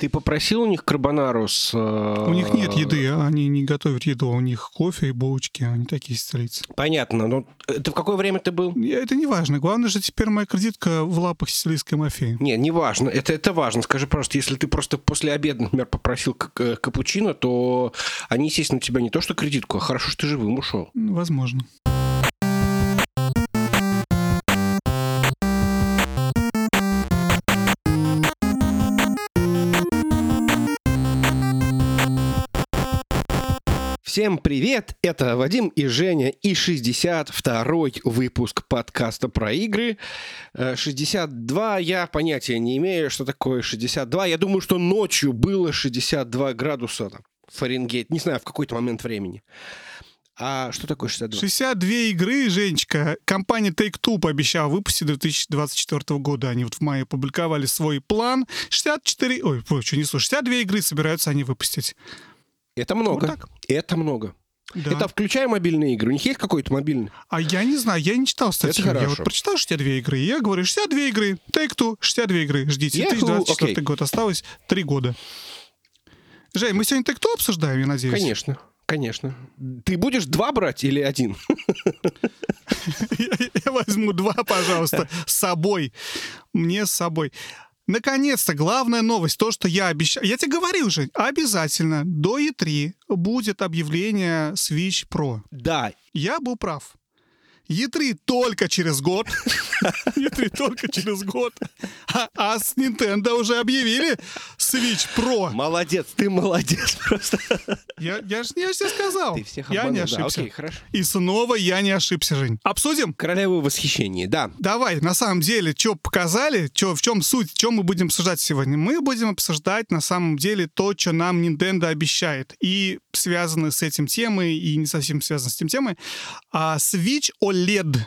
Ты попросил у них карбонару с... У них нет еды, а они не готовят еду, у них кофе и булочки, они такие сицилийцы. Понятно, но это в какое время ты был? Это не важно. Главное же теперь моя кредитка в лапах сицилийской мафии. Не, не важно. Это, это важно. Скажи просто, если ты просто после обеда, например, попросил капучино, то они, естественно, тебя не то что кредитку, а хорошо, что ты живым ушел. Возможно. Всем привет! Это Вадим и Женя и 62-й выпуск подкаста про игры. 62 э, я понятия не имею, что такое 62. Я думаю, что ночью было 62 градуса там, Фаренгейт. Не знаю, в какой-то момент времени. А что такое 62? 62 игры, Женечка. Компания Take-Two пообещала выпустить до 2024 года. Они вот в мае опубликовали свой план. 64... Ой, что не слушай. 62 игры собираются они выпустить. Это много. Вот так. Это много. Да. Это включая мобильные игры. У них есть какой-то мобильный? А я не знаю, я не читал статью. Это я вот прочитал 62 игры, и я говорю, 62 игры, Take-Two, 62 игры, ждите. 2024 okay. год, осталось 3 года. Жень, мы сегодня Take-Two обсуждаем, я надеюсь? Конечно. Конечно. Ты будешь два брать или один? Я возьму два, пожалуйста, с собой. Мне с собой. Наконец-то, главная новость, то, что я обещал. Я тебе говорил уже, обязательно до E3 будет объявление Switch Pro. Да. Я был прав. E3 только через год. E3 только через год. А, а с Nintendo уже объявили Switch Pro. Молодец, ты молодец просто. Я, я же я же сказал. Ты всех я не ошибся. Да, окей, хорошо. И снова я не ошибся, Жень. Обсудим? Королевы восхищения, да. Давай, на самом деле, что показали, чё, в чем суть, что мы будем обсуждать сегодня? Мы будем обсуждать на самом деле то, что нам Nintendo обещает. И связаны с этим темой, и не совсем связаны с этим темой. А Switch OLED.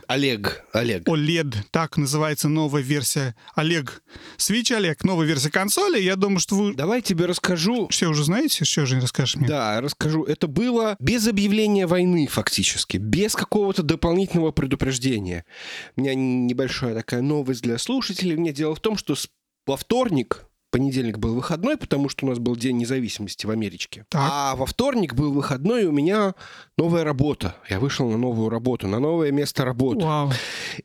Олег, Олег. OLED, так называется новая версия. Олег. Switch OLED, новая версия консоли. Я думаю, что вы... Давай тебе расскажу. Все уже знаете? Что же расскажешь мне? Да, расскажу. Это было без объявления войны фактически, без какого-то дополнительного предупреждения. У меня небольшая такая новость для слушателей. Мне дело в том, что во вторник понедельник был выходной, потому что у нас был День независимости в Америке. Так. А во вторник был выходной, и у меня новая работа. Я вышел на новую работу, на новое место работы. Вау.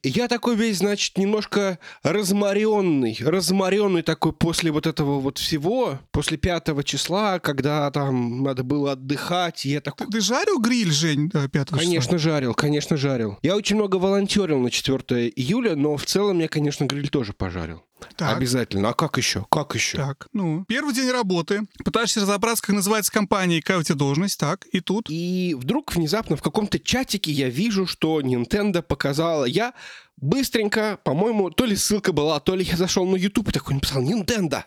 И я такой весь, значит, немножко разморенный, разморенный такой после вот этого вот всего, после пятого числа, когда там надо было отдыхать, и я такой... Ты, ты жарил гриль, Жень, 5 числа? Конечно, жарил, конечно, жарил. Я очень много волонтерил на 4 июля, но в целом я, конечно, гриль тоже пожарил. Так. Обязательно. А как еще? Как еще? Так, ну, первый день работы. Пытаешься разобраться, как называется компания какая у тебя должность. Так, и тут. И вдруг внезапно в каком-то чатике я вижу, что Nintendo показала. Я быстренько, по-моему, то ли ссылка была, то ли я зашел на YouTube и такой написал Nintendo.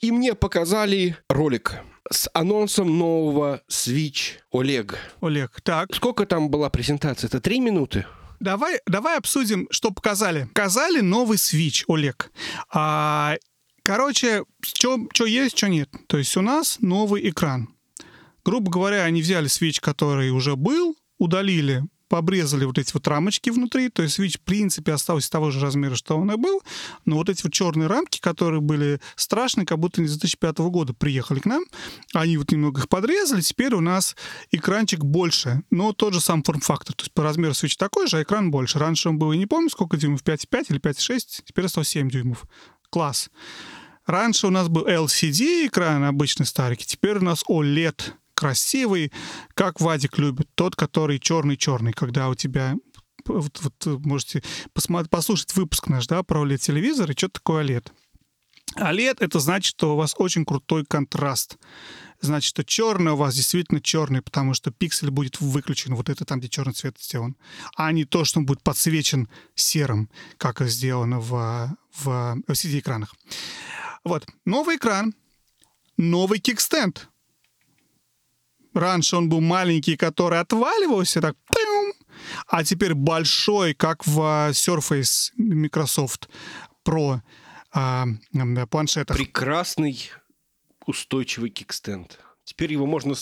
И мне показали ролик с анонсом нового Switch Олег. Олег, так. Сколько там была презентация? Это три минуты? Давай, давай обсудим, что показали. Показали новый Switch, Олег. А, короче, что есть, что нет. То есть у нас новый экран. Грубо говоря, они взяли Switch, который уже был, удалили обрезали вот эти вот рамочки внутри, то есть Switch, в принципе, остался того же размера, что он и был, но вот эти вот черные рамки, которые были страшные, как будто не с 2005 года приехали к нам, они вот немного их подрезали, теперь у нас экранчик больше, но тот же сам форм-фактор, то есть по размеру Switch такой же, а экран больше. Раньше он был, я не помню, сколько дюймов, 5,5 или 5,6, теперь стал 7 дюймов. Класс. Раньше у нас был LCD экран обычный старенький, теперь у нас OLED красивый, как Вадик любит, тот, который черный-черный, когда у тебя вот, вот можете посмотреть, послушать выпуск наш, да, про OLED-телевизор и что такое OLED. OLED — это значит, что у вас очень крутой контраст. Значит, что черный у вас действительно черный, потому что пиксель будет выключен, вот это там, где черный цвет сделан, а не то, что он будет подсвечен серым, как сделано в, в LCD-экранах. Вот, новый экран, новый кикстенд — Раньше он был маленький, который отваливался, так, а теперь большой, как в Surface Microsoft Pro а, планшетах. Прекрасный устойчивый кикстенд. Теперь его можно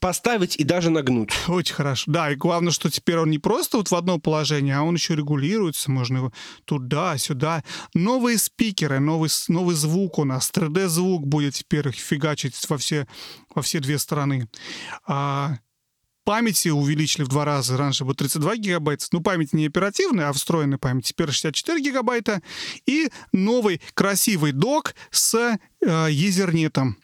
поставить и даже нагнуть. Очень хорошо. Да, и главное, что теперь он не просто вот в одно положение, а он еще регулируется. Можно его туда, сюда. Новые спикеры, новый, новый звук у нас. 3D-звук будет теперь фигачить во все, во все две стороны. А, памяти увеличили в два раза. Раньше было 32 гигабайта. Ну, память не оперативная, а встроенная память. Теперь 64 гигабайта. И новый красивый док с э, Ethernet.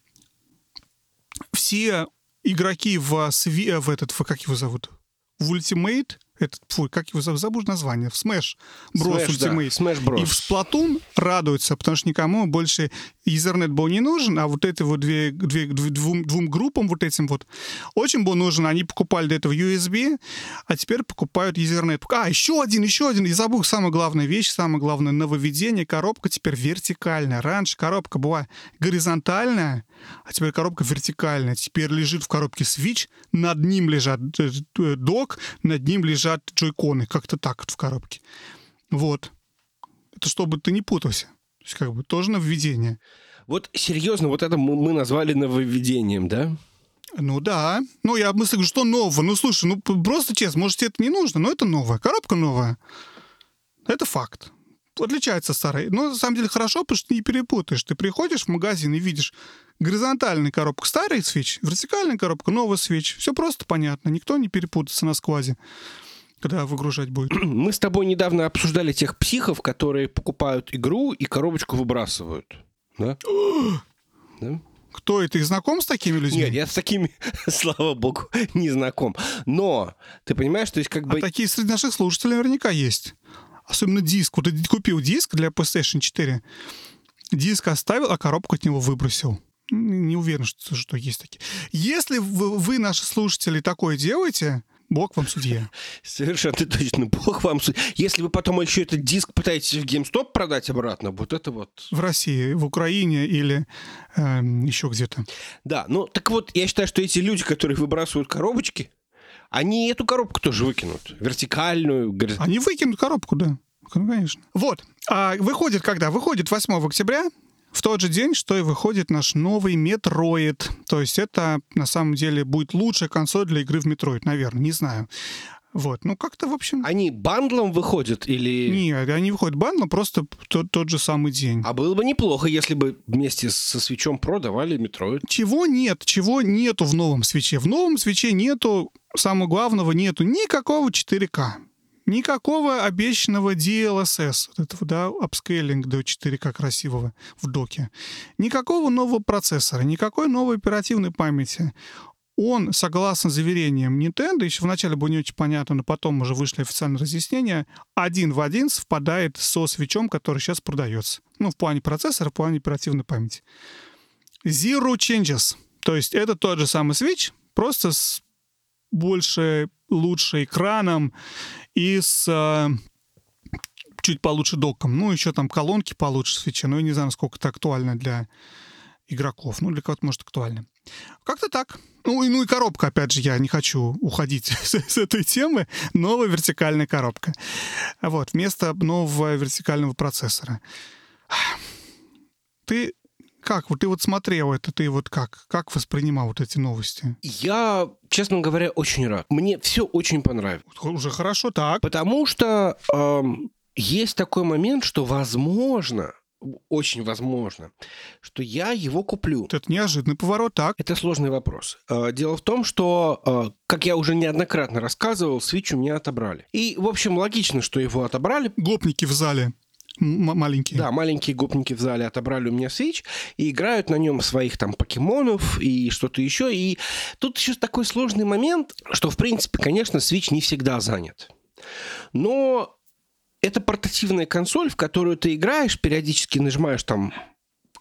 Все игроки в, в этот, в, как его зовут? В Ultimate этот, фу, как его забыл название, в Smash Bros. Smash, Ultimate. Да, Smash Bros. И в Splatoon радуются, потому что никому больше Ethernet был не нужен, а вот эти вот две, две, двум, двум группам вот этим вот очень был нужен. Они покупали до этого USB, а теперь покупают Ethernet. А, еще один, еще один. И забыл самая главная вещь, самое главное нововведение. Коробка теперь вертикальная. Раньше коробка была горизонтальная, а теперь коробка вертикальная. Теперь лежит в коробке Switch, над ним лежат э, э, док, над ним лежат джойконы. Как-то так вот в коробке. Вот. Это чтобы ты не путался. То есть как бы тоже нововведение. Вот серьезно, вот это мы, мы назвали нововведением, да? Ну да. Ну я мыслю, что нового. Ну слушай, ну просто честно, может тебе это не нужно, но это новое. Коробка новая. Это факт отличается старой. Но на самом деле хорошо, потому что ты не перепутаешь. Ты приходишь в магазин и видишь горизонтальная коробка старый свеч, вертикальная коробка новый свеч. Все просто понятно. Никто не перепутается на сквазе когда выгружать будет. Мы с тобой недавно обсуждали тех психов, которые покупают игру и коробочку выбрасывают. Да? да? Кто это? Ты знаком с такими людьми? Нет, я с такими, слава богу, не знаком. Но ты понимаешь, то есть как бы... А такие среди наших слушателей наверняка есть. Особенно диск. Вот ты купил диск для PlayStation 4, диск оставил, а коробку от него выбросил. Не уверен, что, что есть такие. Если вы, вы, наши слушатели, такое делаете, Бог вам судья. Совершенно точно. Бог вам судья. Если вы потом еще этот диск пытаетесь в GameStop продать обратно, вот это вот... В России, в Украине или э, эм, еще где-то. Да, ну так вот, я считаю, что эти люди, которые выбрасывают коробочки, они эту коробку тоже выкинут. Вертикальную. Они выкинут коробку, да. Ну, конечно. Вот. А выходит когда? Выходит 8 октября, в тот же день, что и выходит наш новый Metroid. То есть это, на самом деле, будет лучшая консоль для игры в Metroid, наверное, не знаю. Вот, ну как-то, в общем... Они бандлом выходят или... Нет, они выходят бандлом просто тот, тот же самый день. А было бы неплохо, если бы вместе со свечом Pro давали Metroid. Чего нет? Чего нету в новом свече? В новом свече нету, самого главного, нету никакого 4К. Никакого обещанного DLSS, вот этого, да, апскейлинг до 4К красивого в доке. Никакого нового процессора, никакой новой оперативной памяти он, согласно заверениям Nintendo, еще вначале было не очень понятно, но потом уже вышли официальные разъяснения, один в один совпадает со свечом, который сейчас продается. Ну, в плане процессора, в плане оперативной памяти. Zero changes. То есть это тот же самый свеч, просто с больше, лучше экраном и с э, чуть получше доком. Ну, еще там колонки получше свечи. Но я не знаю, насколько это актуально для игроков. Ну, для кого-то, может, актуально. Как-то так. Ну и, ну и коробка, опять же, я не хочу уходить с, с этой темы. Новая вертикальная коробка. Вот, вместо нового вертикального процессора. Ты как? Вот ты вот смотрел это, ты вот как? Как воспринимал вот эти новости? Я, честно говоря, очень рад. Мне все очень понравилось. Уже хорошо, так. Потому что эм, есть такой момент, что, возможно, очень возможно, что я его куплю. Это неожиданный поворот, так? Это сложный вопрос. А, дело в том, что, а, как я уже неоднократно рассказывал, Switch у меня отобрали. И, в общем, логично, что его отобрали. Гопники в зале. М- маленькие. Да, маленькие гопники в зале отобрали у меня Switch и играют на нем своих там покемонов и что-то еще. И тут еще такой сложный момент, что, в принципе, конечно, Switch не всегда занят. Но это портативная консоль, в которую ты играешь, периодически нажимаешь там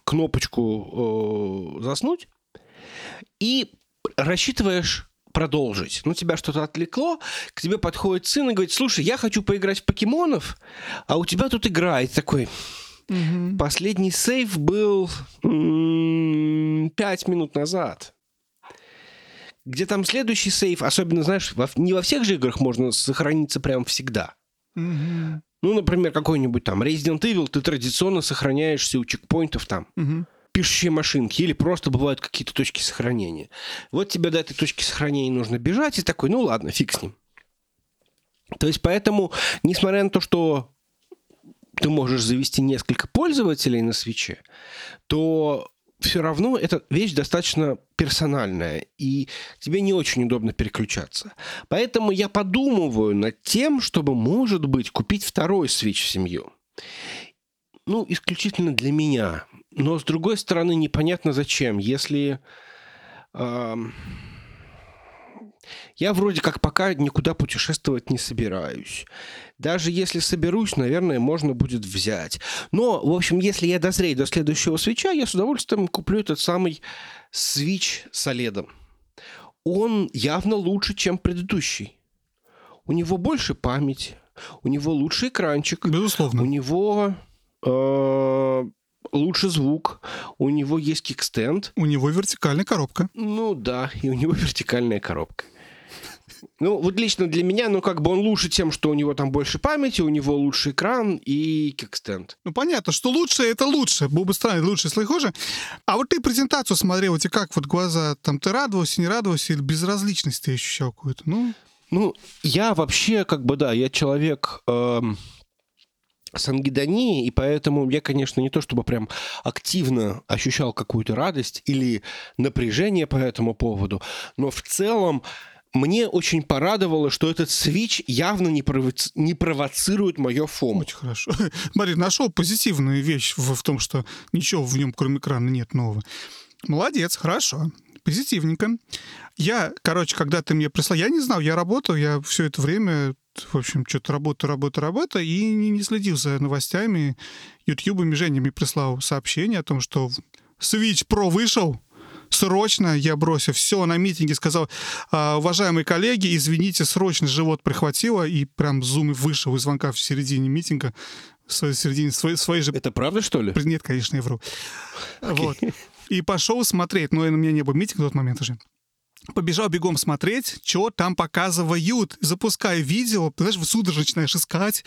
кнопочку э, заснуть и рассчитываешь продолжить. Ну, тебя что-то отвлекло, к тебе подходит сын и говорит, слушай, я хочу поиграть в покемонов, а у тебя тут игра. И такой, угу. последний сейв был м- 5 минут назад. Где там следующий сейв, особенно, знаешь, во, не во всех же играх можно сохраниться прям всегда. Угу. Ну, например, какой-нибудь там Resident Evil, ты традиционно сохраняешься у чекпоинтов там. Угу. пишущие машинки, или просто бывают какие-то точки сохранения. Вот тебе до этой точки сохранения нужно бежать, и такой, ну ладно, фиг с ним. То есть поэтому, несмотря на то, что ты можешь завести несколько пользователей на свече, то все равно эта вещь достаточно персональная, и тебе не очень удобно переключаться. Поэтому я подумываю над тем, чтобы, может быть, купить второй свич в семью. Ну, исключительно для меня. Но, с другой стороны, непонятно зачем. Если... Э, я вроде как пока никуда путешествовать не собираюсь. Даже если соберусь, наверное, можно будет взять. Но, в общем, если я дозрею до следующего свеча, я с удовольствием куплю этот самый свич с OLED. Он явно лучше, чем предыдущий. У него больше памяти, у него лучше экранчик. Безусловно. У него э, лучше звук, у него есть кикстенд. У него вертикальная коробка. Ну да, и у него вертикальная коробка. Ну, вот лично для меня, ну, как бы он лучше тем, что у него там больше памяти, у него лучший экран и кикстенд. Ну, понятно, что лучше — это лучше. Было бы странно, лучше, если хуже. А вот ты презентацию смотрел, у тебя как вот глаза, там, ты радовался, не радовался, или безразличность ты ощущал какую-то? Ну, ну, я вообще, как бы, да, я человек... Эм с ангидонией, и поэтому я, конечно, не то чтобы прям активно ощущал какую-то радость или напряжение по этому поводу, но в целом мне очень порадовало, что этот свич явно не, провоци... не провоцирует мое фому. Очень хорошо. Смотри, нашел позитивную вещь в, в том, что ничего в нем, кроме экрана, нет нового. Молодец, хорошо. Позитивненько. Я, короче, когда ты мне прислал, я не знал, я работал, я все это время, в общем, что-то работа, работа, работа, и не, не следил за новостями, ютубами. Женя мне прислал сообщение о том, что Switch Pro вышел, срочно я бросил все на митинге, сказал, «А, уважаемые коллеги, извините, срочно живот прихватило, и прям зум вышел из звонка в середине митинга, в середине своей, своей же... Это правда, что ли? Нет, конечно, я вру. Okay. Вот. И пошел смотреть, но у меня не было митинга в тот момент уже побежал бегом смотреть, что там показывают. Запускаю видео, знаешь, судорожно начинаешь искать,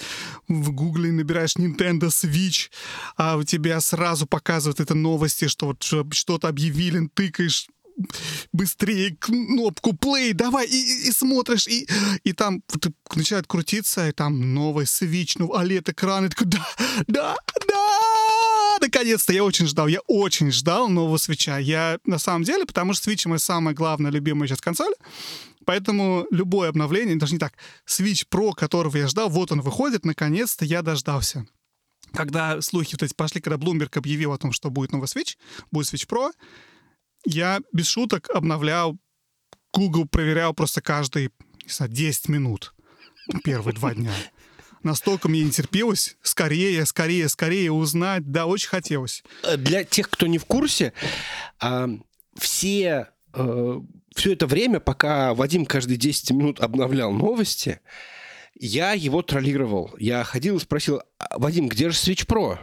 в гугле набираешь Nintendo Switch, а у тебя сразу показывают это новости, что вот что-то объявили, тыкаешь быстрее кнопку play, давай, и, и, и смотришь, и, и там начинает крутиться, и там новый Switch, ну, OLED-экран, и такой, да, да, наконец-то, я очень ждал, я очень ждал нового свеча. Я на самом деле, потому что Switch мой самая главная, любимая сейчас консоль, поэтому любое обновление, даже не так, Switch Pro, которого я ждал, вот он выходит, наконец-то я дождался. Когда слухи вот эти пошли, когда Bloomberg объявил о том, что будет новый Switch, будет Switch Pro, я без шуток обновлял, Google проверял просто каждые, не знаю, 10 минут первые два дня настолько мне не терпелось скорее, скорее, скорее узнать. Да, очень хотелось. Э, для тех, кто не в курсе, все э, все это время, пока Вадим каждые 10 минут обновлял новости, я его троллировал. Я ходил и спросил, «А, Вадим, где же Switch Pro?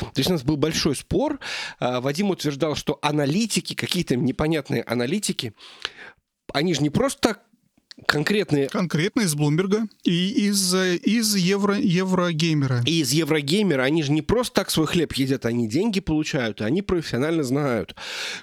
То есть у нас был большой спор. А, Вадим утверждал, что аналитики, какие-то непонятные аналитики, они же не просто так конкретные... Конкретно из Блумберга и из, из Евро, Еврогеймера. И из Еврогеймера. Они же не просто так свой хлеб едят, они деньги получают, и они профессионально знают,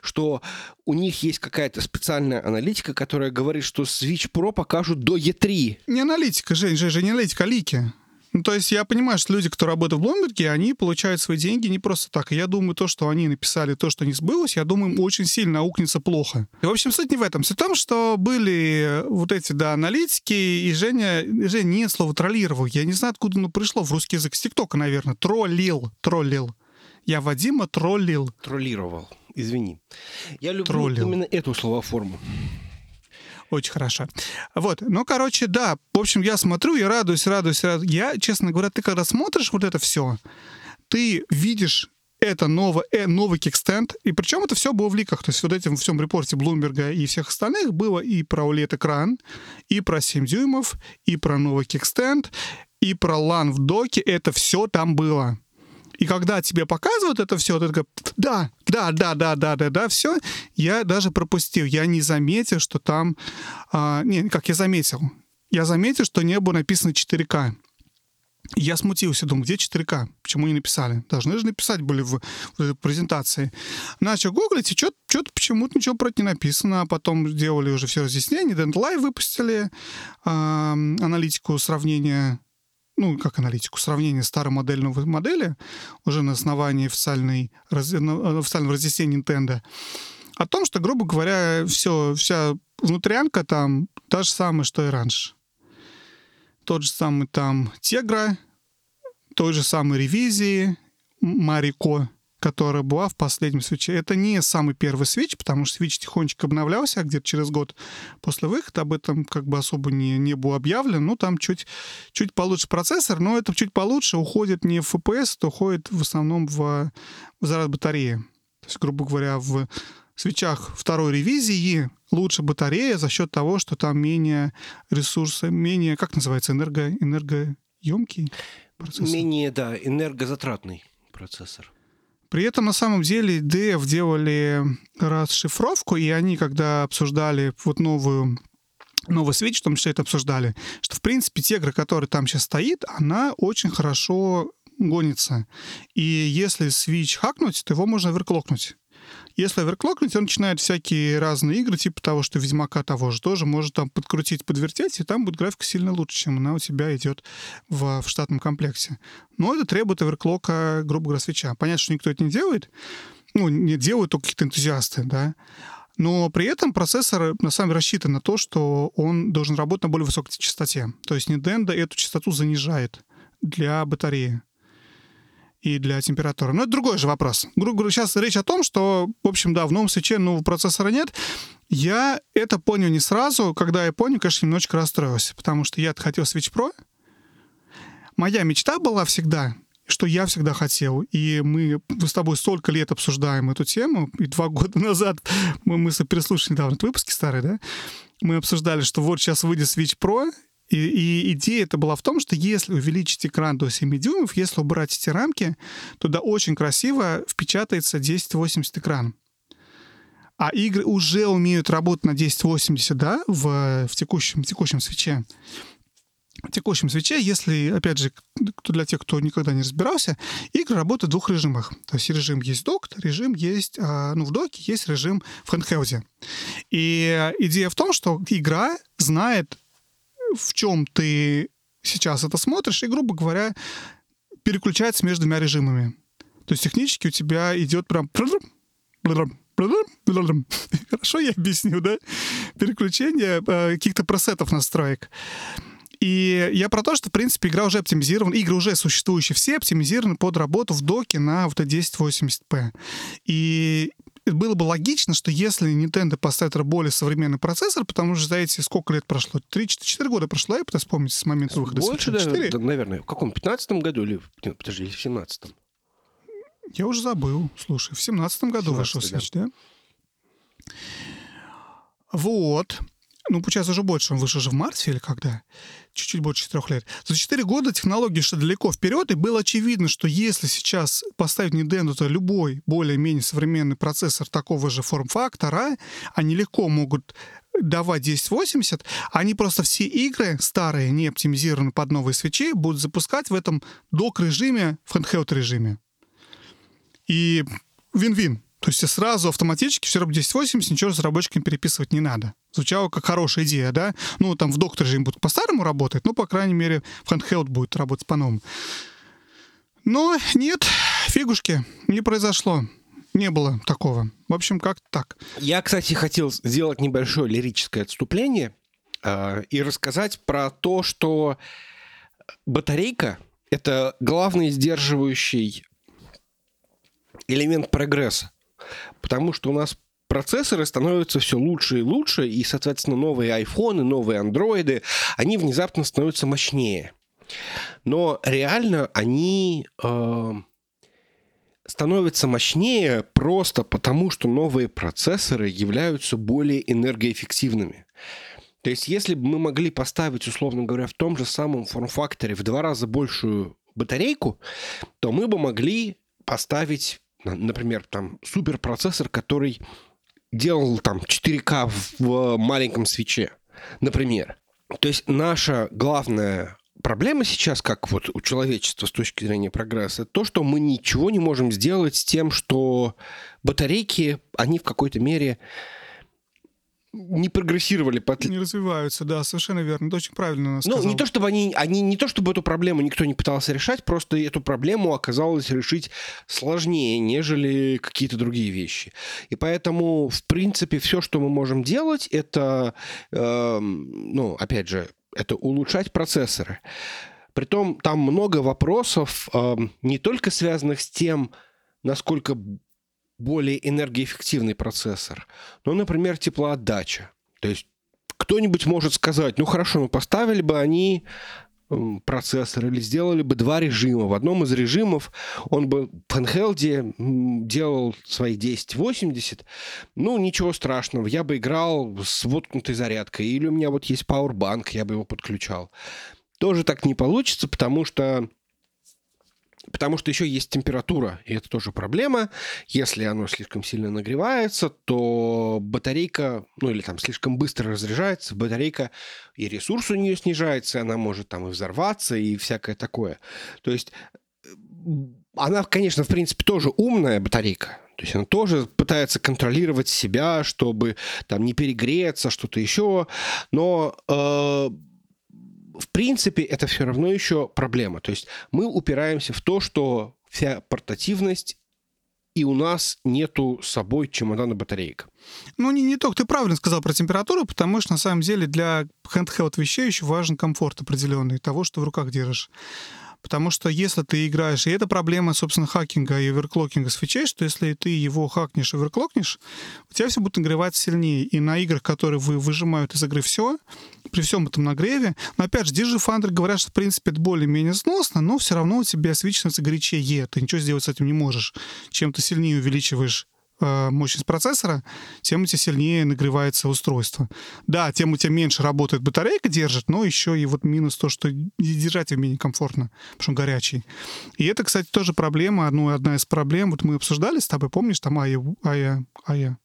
что у них есть какая-то специальная аналитика, которая говорит, что Switch Pro покажут до E3. Не аналитика, Жень, же не аналитика, а лики. Ну, то есть я понимаю, что люди, кто работают в Блумберге, они получают свои деньги не просто так. И я думаю, то, что они написали, то, что не сбылось, я думаю, им очень сильно аукнется плохо. И, в общем, суть не в этом. Суть в том, что были вот эти, да, аналитики, и Женя, Женя не слово троллировал. Я не знаю, откуда оно пришло в русский язык. С ТикТока, наверное. Троллил. Троллил. Я Вадима троллил. Троллировал. Извини. Я люблю Троллил. именно эту словоформу. Очень хорошо. Вот, ну, короче, да, в общем, я смотрю, я радуюсь, радуюсь, радуюсь. Я, честно говоря, ты когда смотришь вот это все, ты видишь это новый, э, новый кикстенд, и причем это все было в ликах, то есть вот этим всем репорте Блумберга и всех остальных было и про OLED-экран, и про 7 дюймов, и про новый кикстенд, и про LAN в доке, это все там было. И когда тебе показывают это все, ты такой, да, да, да, да, да, да, да, все, я даже пропустил, я не заметил, что там, а, не, как я заметил, я заметил, что не было написано 4К. Я смутился, думаю, где 4К? Почему не написали? Должны же написать были в, в презентации. Начал гуглить, и что-то почему-то ничего про это не написано. А потом сделали уже все разъяснения. Dent Live выпустили э, аналитику сравнения ну, как аналитику, сравнение старой модели новой модели уже на основании официальной, раз, официального разъяснения Nintendo о том, что, грубо говоря, все, вся внутрянка там та же самая, что и раньше. Тот же самый там Тегра, той же самой ревизии Марико, которая была в последнем свече. Это не самый первый свич, потому что свич тихонечко обновлялся, а где-то через год после выхода об этом как бы особо не, не было объявлено. Ну, там чуть, чуть получше процессор, но это чуть получше уходит не в FPS, это уходит в основном в, в заряд батареи. То есть, грубо говоря, в свечах второй ревизии лучше батарея за счет того, что там менее ресурса, менее, как называется, энерго, энергоемкий процессор? Менее, да, энергозатратный процессор. При этом, на самом деле, DF делали расшифровку, и они, когда обсуждали вот новую новый свич, в том числе это обсуждали, что, в принципе, тегра, который там сейчас стоит, она очень хорошо гонится. И если свич хакнуть, то его можно оверклокнуть. Если оверклокнуть, он начинает всякие разные игры, типа того, что Ведьмака того же, тоже может там подкрутить, подвертеть, и там будет графика сильно лучше, чем она у тебя идет в, в штатном комплекте. Но это требует оверклока, грубо говоря, свеча. Понятно, что никто это не делает, ну, не делают только какие-то энтузиасты, да, но при этом процессор на самом деле рассчитан на то, что он должен работать на более высокой частоте. То есть Nintendo эту частоту занижает для батареи и для температуры. Но это другой же вопрос. Сейчас речь о том, что, в общем, да, в новом свече нового процессора нет. Я это понял не сразу. Когда я понял, конечно, немножечко расстроился, потому что я хотел Switch Pro. Моя мечта была всегда, что я всегда хотел. И мы с тобой столько лет обсуждаем эту тему, и два года назад мы, мы переслушали недавно выпуски старые, да, мы обсуждали, что вот сейчас выйдет Switch Pro, и, и идея это была в том, что если увеличить экран до 7 дюймов, если убрать эти рамки, туда очень красиво впечатается 1080 экран. А игры уже умеют работать на 1080, да, в, в, текущем, в текущем свече. В текущем свече, если, опять же, для тех, кто никогда не разбирался, игры работают в двух режимах. То есть режим есть док, режим есть, а, ну, в доке есть режим в handheld. И идея в том, что игра знает в чем ты сейчас это смотришь, и, грубо говоря, переключается между двумя режимами. То есть технически у тебя идет прям... Хорошо я объясню, да? Переключение э, каких-то пресетов настроек. И я про то, что, в принципе, игра уже оптимизирована, игры уже существующие, все оптимизированы под работу в доке на вот 1080p. И было бы логично, что если Nintendo поставит более современный процессор, потому что, знаете, сколько лет прошло? 3-4 года прошло, я пытаюсь вспомнить с момента выхода Больше, да, да, наверное. В каком? 15 году или... Нет, подожди, в 17 Я уже забыл. Слушай, в 17 году 17 вышел Switch, да? да? Вот ну, получается, уже больше. Он вышел же в марте или когда? Чуть-чуть больше четырех лет. За четыре года технологии шли далеко вперед, и было очевидно, что если сейчас поставить Nintendo, то любой более-менее современный процессор такого же форм-фактора, они легко могут давать 1080, они просто все игры старые, не оптимизированные под новые свечи, будут запускать в этом док-режиме, в handheld режиме. И вин-вин. То есть сразу автоматически все равно 1080 ничего разработчикам переписывать не надо. Звучало как хорошая идея, да? Ну, там в доктор режим будет по-старому работать, но, по крайней мере, в handheld будет работать по-новому. Но нет, фигушки, не произошло. Не было такого. В общем, как так. Я, кстати, хотел сделать небольшое лирическое отступление э, и рассказать про то, что батарейка — это главный сдерживающий элемент прогресса. Потому что у нас процессоры становятся все лучше и лучше, и, соответственно, новые айфоны, новые андроиды, они внезапно становятся мощнее. Но реально они э, становятся мощнее просто потому, что новые процессоры являются более энергоэффективными. То есть, если бы мы могли поставить, условно говоря, в том же самом форм-факторе в два раза большую батарейку, то мы бы могли поставить например, там суперпроцессор, который делал там 4К в маленьком свече, например. То есть наша главная проблема сейчас, как вот у человечества с точки зрения прогресса, то, что мы ничего не можем сделать с тем, что батарейки, они в какой-то мере не прогрессировали. По... Не развиваются, да, совершенно верно. Это очень правильно Ну, сказал. не то, чтобы они, они, не то, чтобы эту проблему никто не пытался решать, просто эту проблему оказалось решить сложнее, нежели какие-то другие вещи. И поэтому, в принципе, все, что мы можем делать, это, э, ну, опять же, это улучшать процессоры. Притом там много вопросов, э, не только связанных с тем, насколько более энергоэффективный процессор. Ну, например, теплоотдача. То есть кто-нибудь может сказать, ну хорошо, мы поставили бы они процессор или сделали бы два режима. В одном из режимов он бы в handheld делал свои 1080. Ну, ничего страшного. Я бы играл с воткнутой зарядкой. Или у меня вот есть Powerbank, я бы его подключал. Тоже так не получится, потому что Потому что еще есть температура, и это тоже проблема. Если оно слишком сильно нагревается, то батарейка, ну или там слишком быстро разряжается, батарейка и ресурс у нее снижается, она может там и взорваться, и всякое такое. То есть она, конечно, в принципе, тоже умная батарейка. То есть она тоже пытается контролировать себя, чтобы там не перегреться, что-то еще. Но э, в принципе, это все равно еще проблема. То есть мы упираемся в то, что вся портативность и у нас нету с собой чемодана батареек. Ну, не, не только ты правильно сказал про температуру, потому что на самом деле для handheld вещей еще важен комфорт определенный того, что в руках держишь. Потому что если ты играешь, и это проблема, собственно, хакинга и оверклокинга свечей, что если ты его хакнешь и оверклокнешь, у тебя все будет нагреваться сильнее. И на играх, которые вы выжимают из игры все, при всем этом нагреве, но опять же, Digi Foundry говорят, что в принципе это более-менее сносно, но все равно у тебя свич горячее, ты ничего сделать с этим не можешь. Чем ты сильнее увеличиваешь мощность процессора, тем у тебя сильнее нагревается устройство. Да, тем у тебя меньше работает батарейка, держит, но еще и вот минус то, что держать его менее комфортно, потому что он горячий. И это, кстати, тоже проблема, ну, одна из проблем. Вот мы обсуждали с тобой, помнишь, там Ая, Ая, Ая,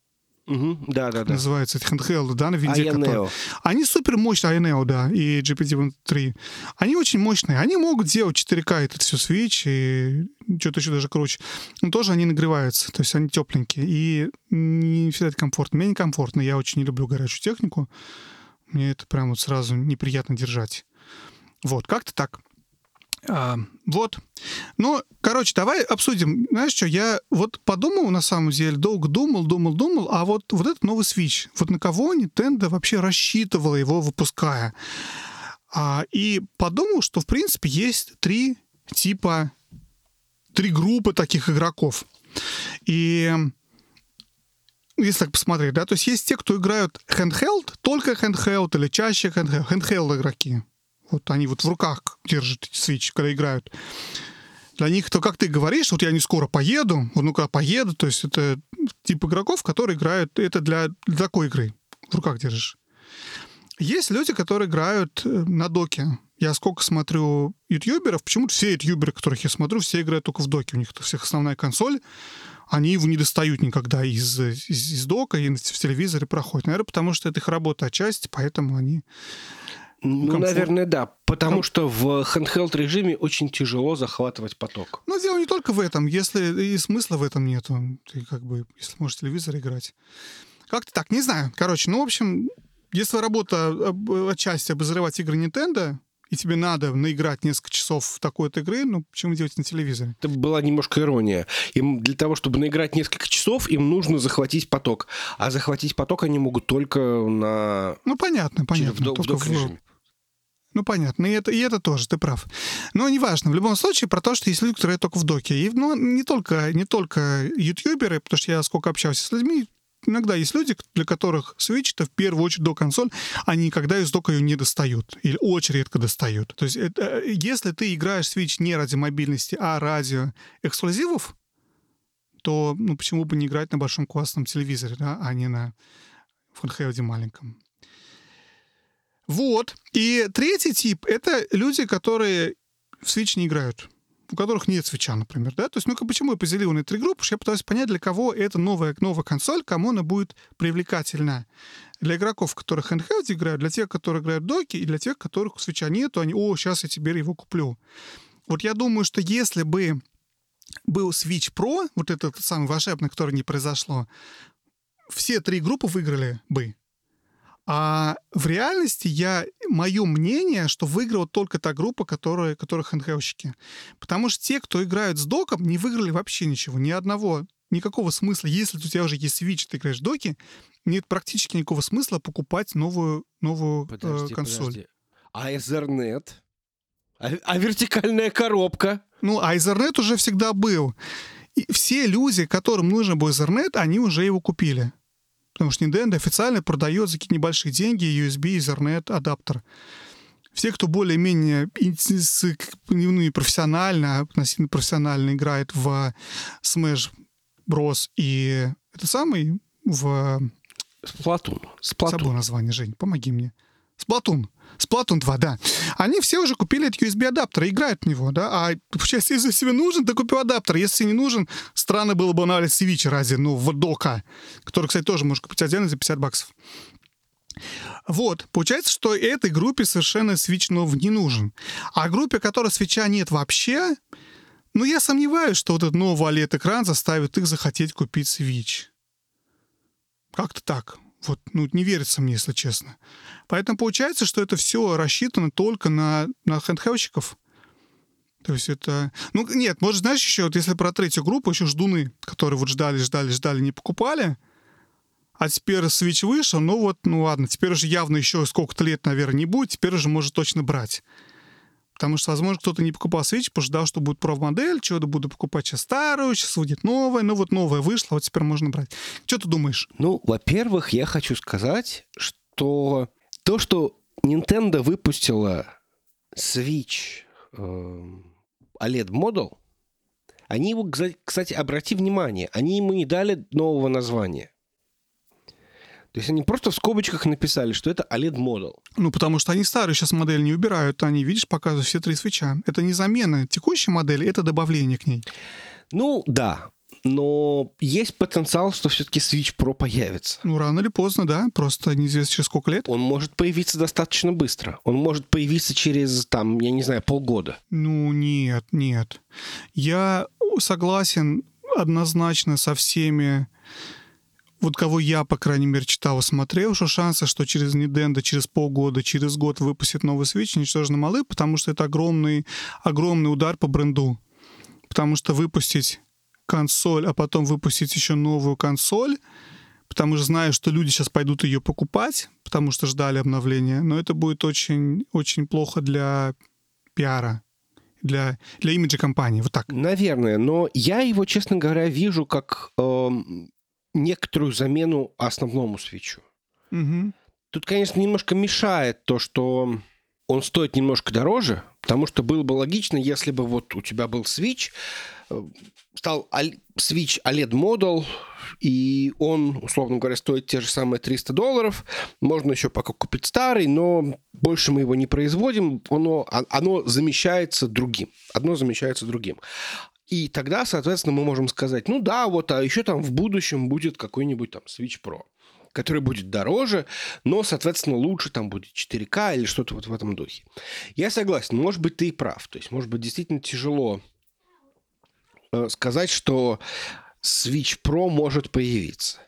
Угу, да, да, да. Называется эти handheld, да, на винде. Которые... Они супер мощные, INEO, да, и GPT-3. Они очень мощные. Они могут делать 4К этот все Switch и что-то еще даже круче. Но тоже они нагреваются, то есть они тепленькие. И не всегда это комфортно. Мне некомфортно, я очень не люблю горячую технику. Мне это прям вот сразу неприятно держать. Вот, как-то так. А, вот. Ну, короче, давай обсудим. Знаешь что, я вот подумал, на самом деле, долго думал, думал, думал, а вот, вот этот новый Switch, вот на кого Nintendo вообще рассчитывала его выпуская? А, и подумал, что, в принципе, есть три типа, три группы таких игроков. И если так посмотреть, да, то есть есть те, кто играют handheld, только handheld или чаще handheld, handheld игроки. Вот они вот в руках держат эти свечи, когда играют. Для них, то как ты говоришь, вот я не скоро поеду, вот ну когда поеду, то есть это тип игроков, которые играют, это для, для такой игры, в руках держишь. Есть люди, которые играют э, на доке. Я сколько смотрю ютуберов, почему-то все ютуберы, которых я смотрю, все играют только в доке. У них у всех основная консоль, они его не достают никогда из, из, из дока и в телевизоре проходят. Наверное, потому что это их работа отчасти, поэтому они ну, комфорт. наверное, да. Потому Ком... что в handheld режиме очень тяжело захватывать поток. Но дело не только в этом. Если и смысла в этом нету, ты как бы, если можешь телевизор играть. Как-то так, не знаю. Короче, ну, в общем, если работа отчасти обозревать игры Nintendo, и тебе надо наиграть несколько часов в такой-то игры, ну, почему делать на телевизоре? Это была немножко ирония. Им для того, чтобы наиграть несколько часов, им нужно захватить поток. А захватить поток они могут только на... Ну, понятно, понятно. В, в, в, в, ну, понятно, и это, и это тоже, ты прав. Но неважно, в любом случае, про то, что есть люди, которые только в доке. И, ну, не только, не только ютуберы, потому что я сколько общался с людьми, иногда есть люди, для которых Switch это в первую очередь до консоль, они никогда из дока ее не достают. Или очень редко достают. То есть это, если ты играешь Switch не ради мобильности, а ради эксклюзивов, то ну, почему бы не играть на большом классном телевизоре, да, а не на фанхелде маленьком. Вот. И третий тип — это люди, которые в Switch не играют. у которых нет свеча, например, да? То есть, ну, почему я поделил на три группы? Я пытаюсь понять, для кого это новая, новая консоль, кому она будет привлекательна. Для игроков, которые handheld играют, для тех, которые играют доки, и для тех, которых свеча нету, они, о, сейчас я теперь его куплю. Вот я думаю, что если бы был Switch Pro, вот этот самый волшебный, который не произошло, все три группы выиграли бы. А в реальности я, мое мнение, что выиграла только та группа, которая, которая хендхелщики. Потому что те, кто играют с доком, не выиграли вообще ничего, ни одного, никакого смысла. Если у тебя уже есть Switch, ты играешь доки, нет практически никакого смысла покупать новую, новую подожди, э, консоль. Подожди. А Ethernet? А, а вертикальная коробка? Ну, а Ethernet уже всегда был. И все люди, которым нужен был Ethernet, они уже его купили. Потому что Nintendo официально продает за какие-то небольшие деньги USB, Ethernet, адаптер. Все, кто более-менее ну, профессионально, относительно профессионально играет в Smash Bros. и это самый в... Сплатун. Сплатун. Забыл название, Жень, помоги мне. Сплатун. Splatoon 2, да. Они все уже купили этот USB-адаптер играют в него, да. А если тебе нужен, то купи адаптер. Если не нужен, странно было бы навалить Switch ради, ну, в дока, который, кстати, тоже можешь купить отдельно за 50 баксов. Вот, получается, что этой группе совершенно Switch нов не нужен. А группе, которой свеча нет вообще, ну, я сомневаюсь, что вот этот новый OLED-экран заставит их захотеть купить Switch. Как-то так. Вот, ну, не верится мне, если честно. Поэтому получается, что это все рассчитано только на, на хендхелщиков. То есть это... Ну, нет, может, знаешь, еще, вот если про третью группу, еще ждуны, которые вот ждали, ждали, ждали, не покупали, а теперь Switch вышел, ну вот, ну ладно, теперь уже явно еще сколько-то лет, наверное, не будет, теперь уже может точно брать. Потому что, возможно, кто-то не покупал Switch, пожидал, что будет проф-модель, чего-то буду покупать сейчас старую, сейчас выйдет новая, ну вот новая вышла, вот теперь можно брать. Что ты думаешь? Ну, во-первых, я хочу сказать, что то, что Nintendo выпустила Switch э, OLED Model, они его, кстати, обрати внимание, они ему не дали нового названия. То есть они просто в скобочках написали, что это OLED Model. Ну, потому что они старые сейчас модель не убирают. Они, видишь, показывают все три свеча. Это не замена текущей модели, это добавление к ней. Ну, да. Но есть потенциал, что все-таки Switch Pro появится. Ну, рано или поздно, да. Просто неизвестно через сколько лет. Он может появиться достаточно быстро. Он может появиться через, там, я не знаю, полгода. Ну, нет, нет. Я согласен однозначно со всеми вот кого я, по крайней мере, читал и смотрел, что шансы, что через Nintendo через полгода, через год выпустит новый Switch, ничтожно малы, потому что это огромный, огромный удар по бренду. Потому что выпустить консоль, а потом выпустить еще новую консоль, потому что знаю, что люди сейчас пойдут ее покупать, потому что ждали обновления, но это будет очень, очень плохо для пиара для, для имиджа компании. Вот так. Наверное, но я его, честно говоря, вижу как э, некоторую замену основному свечу. Угу. Тут, конечно, немножко мешает то, что он стоит немножко дороже, потому что было бы логично, если бы вот у тебя был Switch, э, стал Switch OLED Model, и он, условно говоря, стоит те же самые 300 долларов. Можно еще пока купить старый, но больше мы его не производим. Оно, а, оно замещается другим. Одно замещается другим. И тогда, соответственно, мы можем сказать, ну да, вот, а еще там в будущем будет какой-нибудь там Switch Pro который будет дороже, но, соответственно, лучше там будет 4К или что-то вот в этом духе. Я согласен, может быть, ты и прав. То есть, может быть, действительно тяжело э, сказать, что Switch Pro может появиться.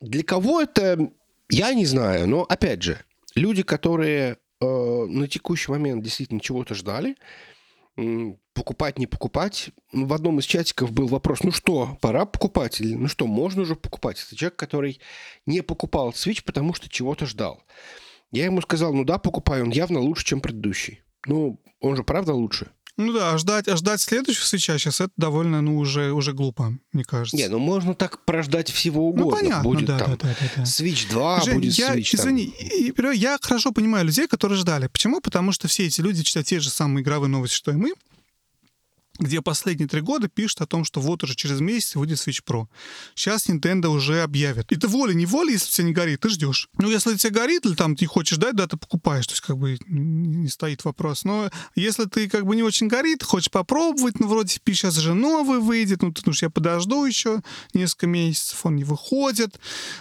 Для кого это, я не знаю, но, опять же, люди, которые э, на текущий момент действительно чего-то ждали, покупать, не покупать. В одном из чатиков был вопрос, ну что, пора покупать? Или ну что, можно уже покупать? Это человек, который не покупал Switch, потому что чего-то ждал. Я ему сказал, ну да, покупаю, он явно лучше, чем предыдущий. Ну, он же правда лучше. Ну да, а ждать, а ждать следующего свеча сейчас это довольно, ну, уже, уже глупо, мне кажется. Не, ну можно так прождать всего ну, угодно. Ну, понятно, будет да, там да, да, да, да. Switch 2, Жень, будет я, Switch извини, там. я хорошо понимаю людей, которые ждали. Почему? Потому что все эти люди читают те же самые игровые новости, что и мы. Где последние три года пишут о том, что вот уже через месяц выйдет Switch Pro. Сейчас Nintendo уже объявит. И ты волей-неволей, если тебе не горит, ты ждешь. Ну, если тебе горит, или там ты хочешь дать, да, ты покупаешь. То есть, как бы, не стоит вопрос. Но если ты, как бы, не очень горит, хочешь попробовать, ну, вроде бы сейчас же новый выйдет, ну, ты, ну, я подожду еще несколько месяцев, он не выходит.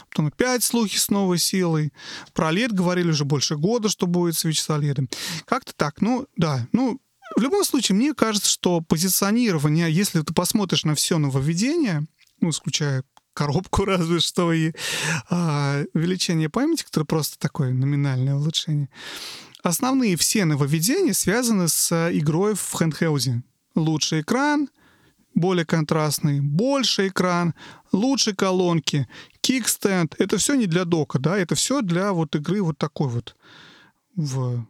Потом опять слухи с новой силой. Про OLED говорили уже больше года, что будет Switch с OLED. Как-то так. Ну, да. Ну, в любом случае, мне кажется, что позиционирование, если ты посмотришь на все нововведение, ну, исключая коробку разве что и а, увеличение памяти, которое просто такое номинальное улучшение, основные все нововведения связаны с игрой в хэндхелде. Лучший экран, более контрастный, больше экран, лучше колонки, кикстенд. Это все не для дока, да, это все для вот игры вот такой вот в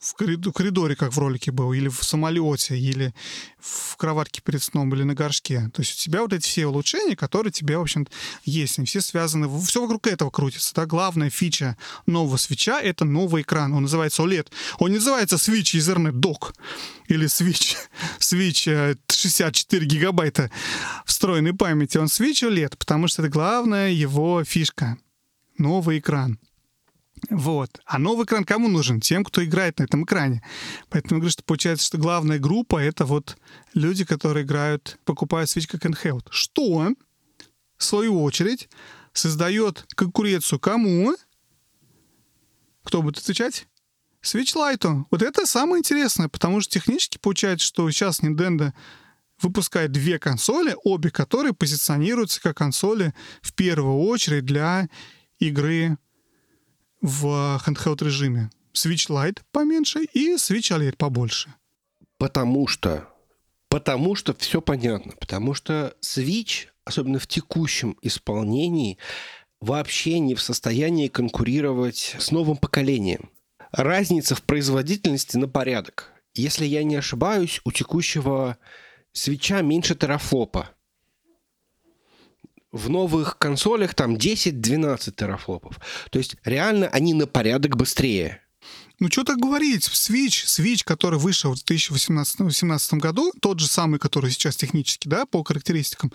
в коридоре, как в ролике был, или в самолете, или в кроватке перед сном, или на горшке. То есть у тебя вот эти все улучшения, которые тебе, в общем есть, они все связаны, все вокруг этого крутится. Да? Главная фича нового свеча — это новый экран. Он называется OLED. Он не называется Switch Ethernet Dock или Switch, Switch 64 э, гигабайта встроенной памяти. Он Switch OLED, потому что это главная его фишка. Новый экран. Вот. А новый экран кому нужен? Тем, кто играет на этом экране. Поэтому я говорю, что получается, что главная группа — это вот люди, которые играют, покупают Switch как handheld. Что, в свою очередь, создает конкуренцию кому? Кто будет отвечать? Switch Lite. Вот это самое интересное, потому что технически получается, что сейчас Nintendo выпускает две консоли, обе которые позиционируются как консоли в первую очередь для игры в handheld режиме. Switch Lite поменьше и Switch OLED побольше. Потому что Потому что все понятно. Потому что Switch, особенно в текущем исполнении, вообще не в состоянии конкурировать с новым поколением. Разница в производительности на порядок. Если я не ошибаюсь, у текущего свеча меньше терафлопа в новых консолях там 10-12 терафлопов. То есть реально они на порядок быстрее. Ну, что так говорить? Switch, Switch, который вышел в 2018 году, тот же самый, который сейчас технически, да, по характеристикам,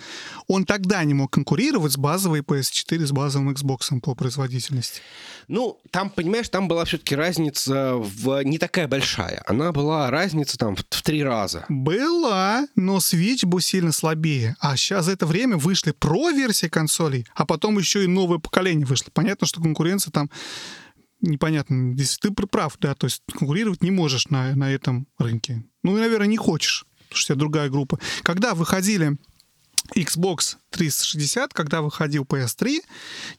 он тогда не мог конкурировать с базовой PS4, с базовым Xbox по производительности. Ну, там, понимаешь, там была все-таки разница в не такая большая. Она была разница там в, в три раза. Была, но Switch был сильно слабее. А сейчас за это время вышли про-версии консолей, а потом еще и новое поколение вышло. Понятно, что конкуренция там непонятно. Здесь ты прав, да, то есть конкурировать не можешь на, на этом рынке. Ну, и, наверное, не хочешь, потому что у тебя другая группа. Когда выходили Xbox 360, когда выходил PS3,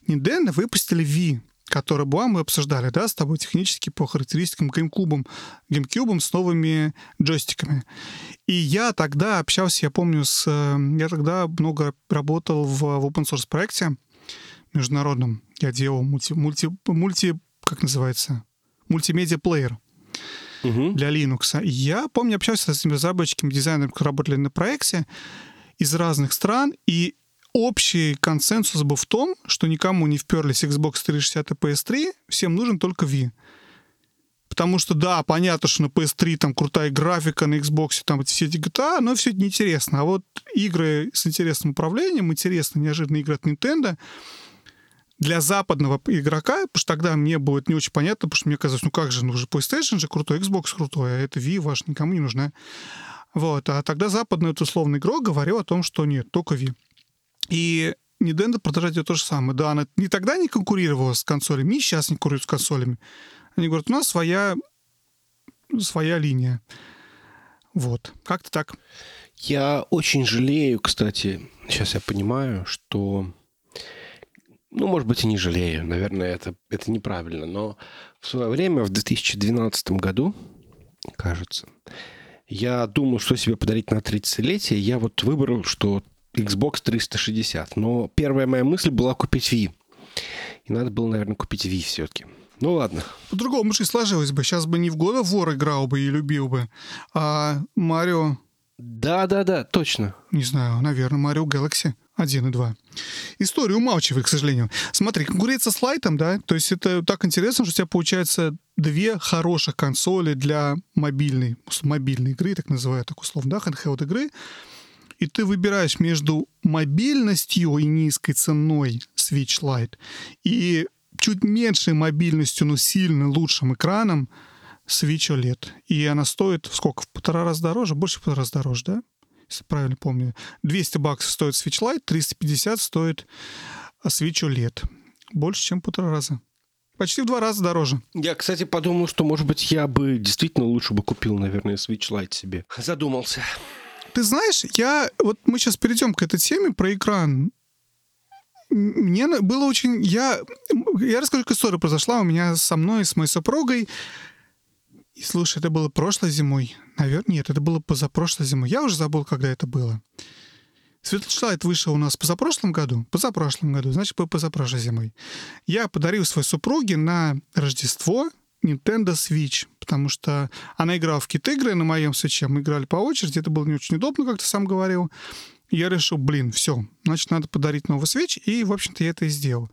Nintendo выпустили Wii, который была, мы обсуждали, да, с тобой технически по характеристикам GameCube, GameCube с новыми джойстиками. И я тогда общался, я помню, с... Э, я тогда много работал в, в open source проекте международном. Я делал мульти, мульти, мульти как называется, мультимедиа-плеер угу. для Linux. я помню, общался с этими разработчиками, дизайнерами, которые работали на проекте из разных стран, и общий консенсус был в том, что никому не вперлись Xbox 360 и PS3, всем нужен только Wii. Потому что, да, понятно, что на PS3 там крутая графика, на Xbox там все эти GTA, но все это неинтересно. А вот игры с интересным управлением, интересные, неожиданные игры от Nintendo — для западного игрока, потому что тогда мне будет не очень понятно, потому что мне казалось, ну как же, ну же PlayStation же крутой, Xbox крутой, а это Wii ваш никому не нужна. Вот, а тогда западный вот, условный игрок говорил о том, что нет, только Wii. И Nintendo продолжает делать то же самое. Да, она не тогда не конкурировала с консолями, и сейчас не конкурирует с консолями. Они говорят, у нас своя, своя линия. Вот, как-то так. Я очень жалею, кстати, сейчас я понимаю, что ну, может быть, и не жалею. Наверное, это, это неправильно. Но в свое время, в 2012 году, кажется, я думал, что себе подарить на 30-летие. Я вот выбрал, что Xbox 360. Но первая моя мысль была купить Wii. И надо было, наверное, купить Wii все-таки. Ну ладно. По-другому же сложилось бы. Сейчас бы не в года вор играл бы и любил бы, а Марио... Да-да-да, точно. Не знаю, наверное, Марио Galaxy 1 и 2. историю умалчивает, к сожалению. Смотри, конкуренция с лайтом, да, то есть это так интересно, что у тебя получается две хороших консоли для мобильной, мобильной игры, так называют, так условно, да, handheld игры, и ты выбираешь между мобильностью и низкой ценой Switch Lite и чуть меньшей мобильностью, но сильно лучшим экраном Switch OLED. И она стоит сколько? В полтора раза дороже? Больше в полтора раза дороже, да? Если правильно помню. 200 баксов стоит Switch Lite, 350 стоит Switch OLED. Больше, чем в полтора раза. Почти в два раза дороже. Я, кстати, подумал, что, может быть, я бы действительно лучше бы купил, наверное, Switch Lite себе. Задумался. Ты знаешь, я... Вот мы сейчас перейдем к этой теме про экран. Мне было очень... Я, я расскажу, как история произошла у меня со мной, с моей супругой. И слушай, это было прошлой зимой. Наверное, нет, это было позапрошлой зимой. Я уже забыл, когда это было. Светлочлайт вышел у нас позапрошлом году. Позапрошлом году, значит, позапрошлой зимой. Я подарил своей супруге на Рождество Nintendo Switch, потому что она играла в кит-игры на моем свече, мы играли по очереди, это было не очень удобно, как ты сам говорил. Я решил, блин, все, значит, надо подарить новый свеч, и, в общем-то, я это и сделал.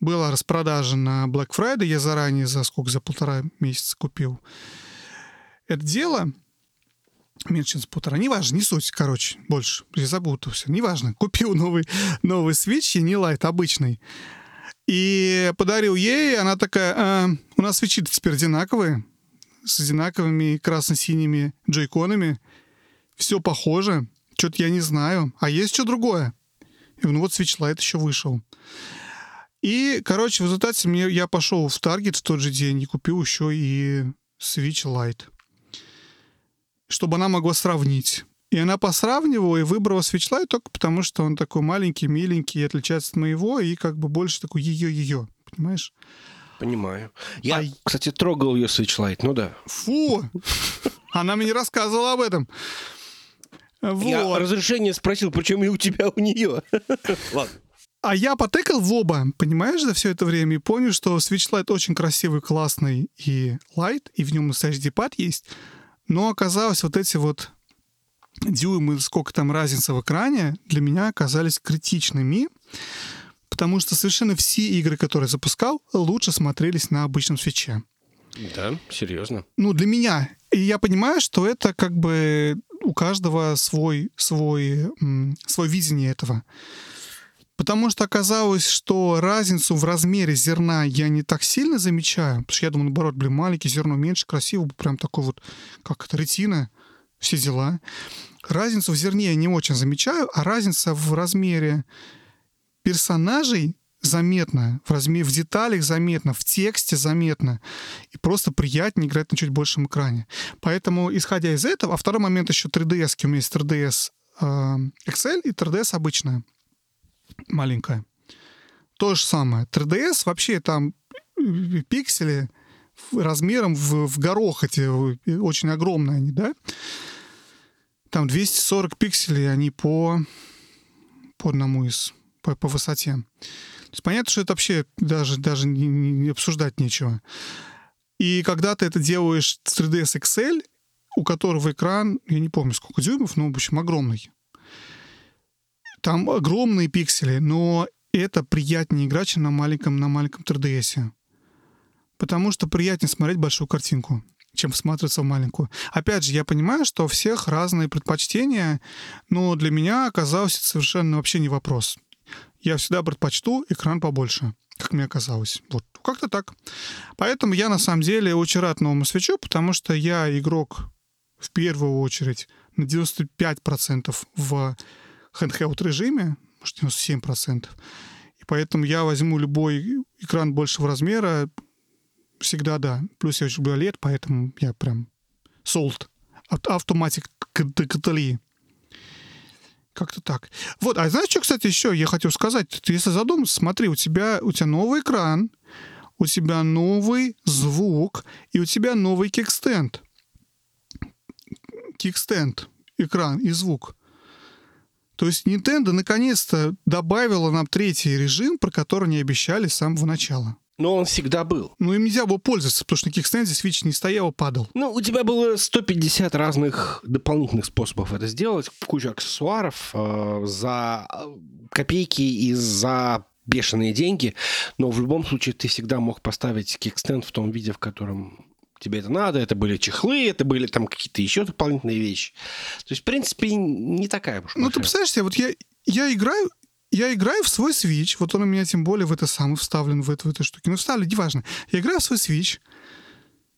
Была распродажа на Black Friday, я заранее за сколько, за полтора месяца купил это дело, меньше, чем за полтора, неважно, не суть, короче, больше, я все, неважно, купил новый, новый и не лайт, обычный, и подарил ей, она такая, а, у нас свечи теперь одинаковые, с одинаковыми красно-синими джойконами. Все похоже. Что-то я не знаю. А есть что другое? И ну вот Switch Lite еще вышел. И, короче, в результате мне, я пошел в Target в тот же день и купил еще и Switch Lite. Чтобы она могла сравнить. И она посравнивала и выбрала Switch Lite только потому, что он такой маленький, миленький, отличается от моего, и как бы больше такой ее-ее, понимаешь? Понимаю. Я, а... кстати, трогал ее Switch Lite, ну да. Фу! Она мне не рассказывала об этом. Вот. Я разрешение спросил, причем и у тебя, у нее. Ладно. А я потыкал в оба, понимаешь, за все это время и понял, что Switch Lite очень красивый, классный и лайт, и в нем настоящий дипад есть. Но оказалось, вот эти вот дюймы, сколько там разница в экране, для меня оказались критичными, потому что совершенно все игры, которые запускал, лучше смотрелись на обычном свече. Да, серьезно. Ну, для меня. И я понимаю, что это как бы у каждого свой, свой, свой видение этого. Потому что оказалось, что разницу в размере зерна я не так сильно замечаю. Потому что я думаю, наоборот, блин, маленький, зерно меньше, красиво, прям такой вот, как это, ретина, все дела. Разницу в зерне я не очень замечаю, а разница в размере персонажей заметно, в, размере, в деталях заметно, в тексте заметно. И просто приятнее играть на чуть большем экране. Поэтому, исходя из этого, а второй момент еще 3DS, у меня есть 3DS э, XL и 3DS обычная, маленькая. То же самое. 3DS вообще там э, пиксели размером в, в горох эти, э, очень огромные они, да? Там 240 пикселей, они по, по одному из, по, по высоте. То есть понятно, что это вообще даже, даже не, не обсуждать нечего. И когда ты это делаешь с 3ds XL, у которого экран, я не помню сколько дюймов, но, в общем, огромный. Там огромные пиксели, но это приятнее играть, чем на маленьком, на маленьком 3DS. Потому что приятнее смотреть большую картинку чем всматриваться в маленькую. Опять же, я понимаю, что у всех разные предпочтения, но для меня оказалось это совершенно вообще не вопрос. Я всегда предпочту экран побольше, как мне казалось. Вот, как-то так. Поэтому я на самом деле очень рад новому свечу, потому что я игрок в первую очередь на 95% в handheld режиме, может 97%. И поэтому я возьму любой экран большего размера, всегда да. Плюс я очень люблю OLED, поэтому я прям sold. Автоматик Катали. Как-то так. Вот, а знаешь, что, кстати, еще я хотел сказать? Ты, если задуматься, смотри, у тебя, у тебя новый экран, у тебя новый звук, и у тебя новый кикстенд. Кикстенд, экран и звук. То есть Nintendo наконец-то добавила нам третий режим, про который они обещали с самого начала. Но он всегда был. Ну, им нельзя было пользоваться, потому что на кикстенде свич не стоял, а падал. Ну, у тебя было 150 разных дополнительных способов это сделать, куча аксессуаров э, за копейки и за бешеные деньги, но в любом случае ты всегда мог поставить кикстенд в том виде, в котором тебе это надо. Это были чехлы, это были там какие-то еще дополнительные вещи. То есть, в принципе, не такая уж Ну, ты представляешь себе, вот я, я играю, я играю в свой Switch, вот он у меня тем более в это самое вставлен, в, эту, в эту штуку. Ну, вставлен, неважно. Я играю в свой Switch,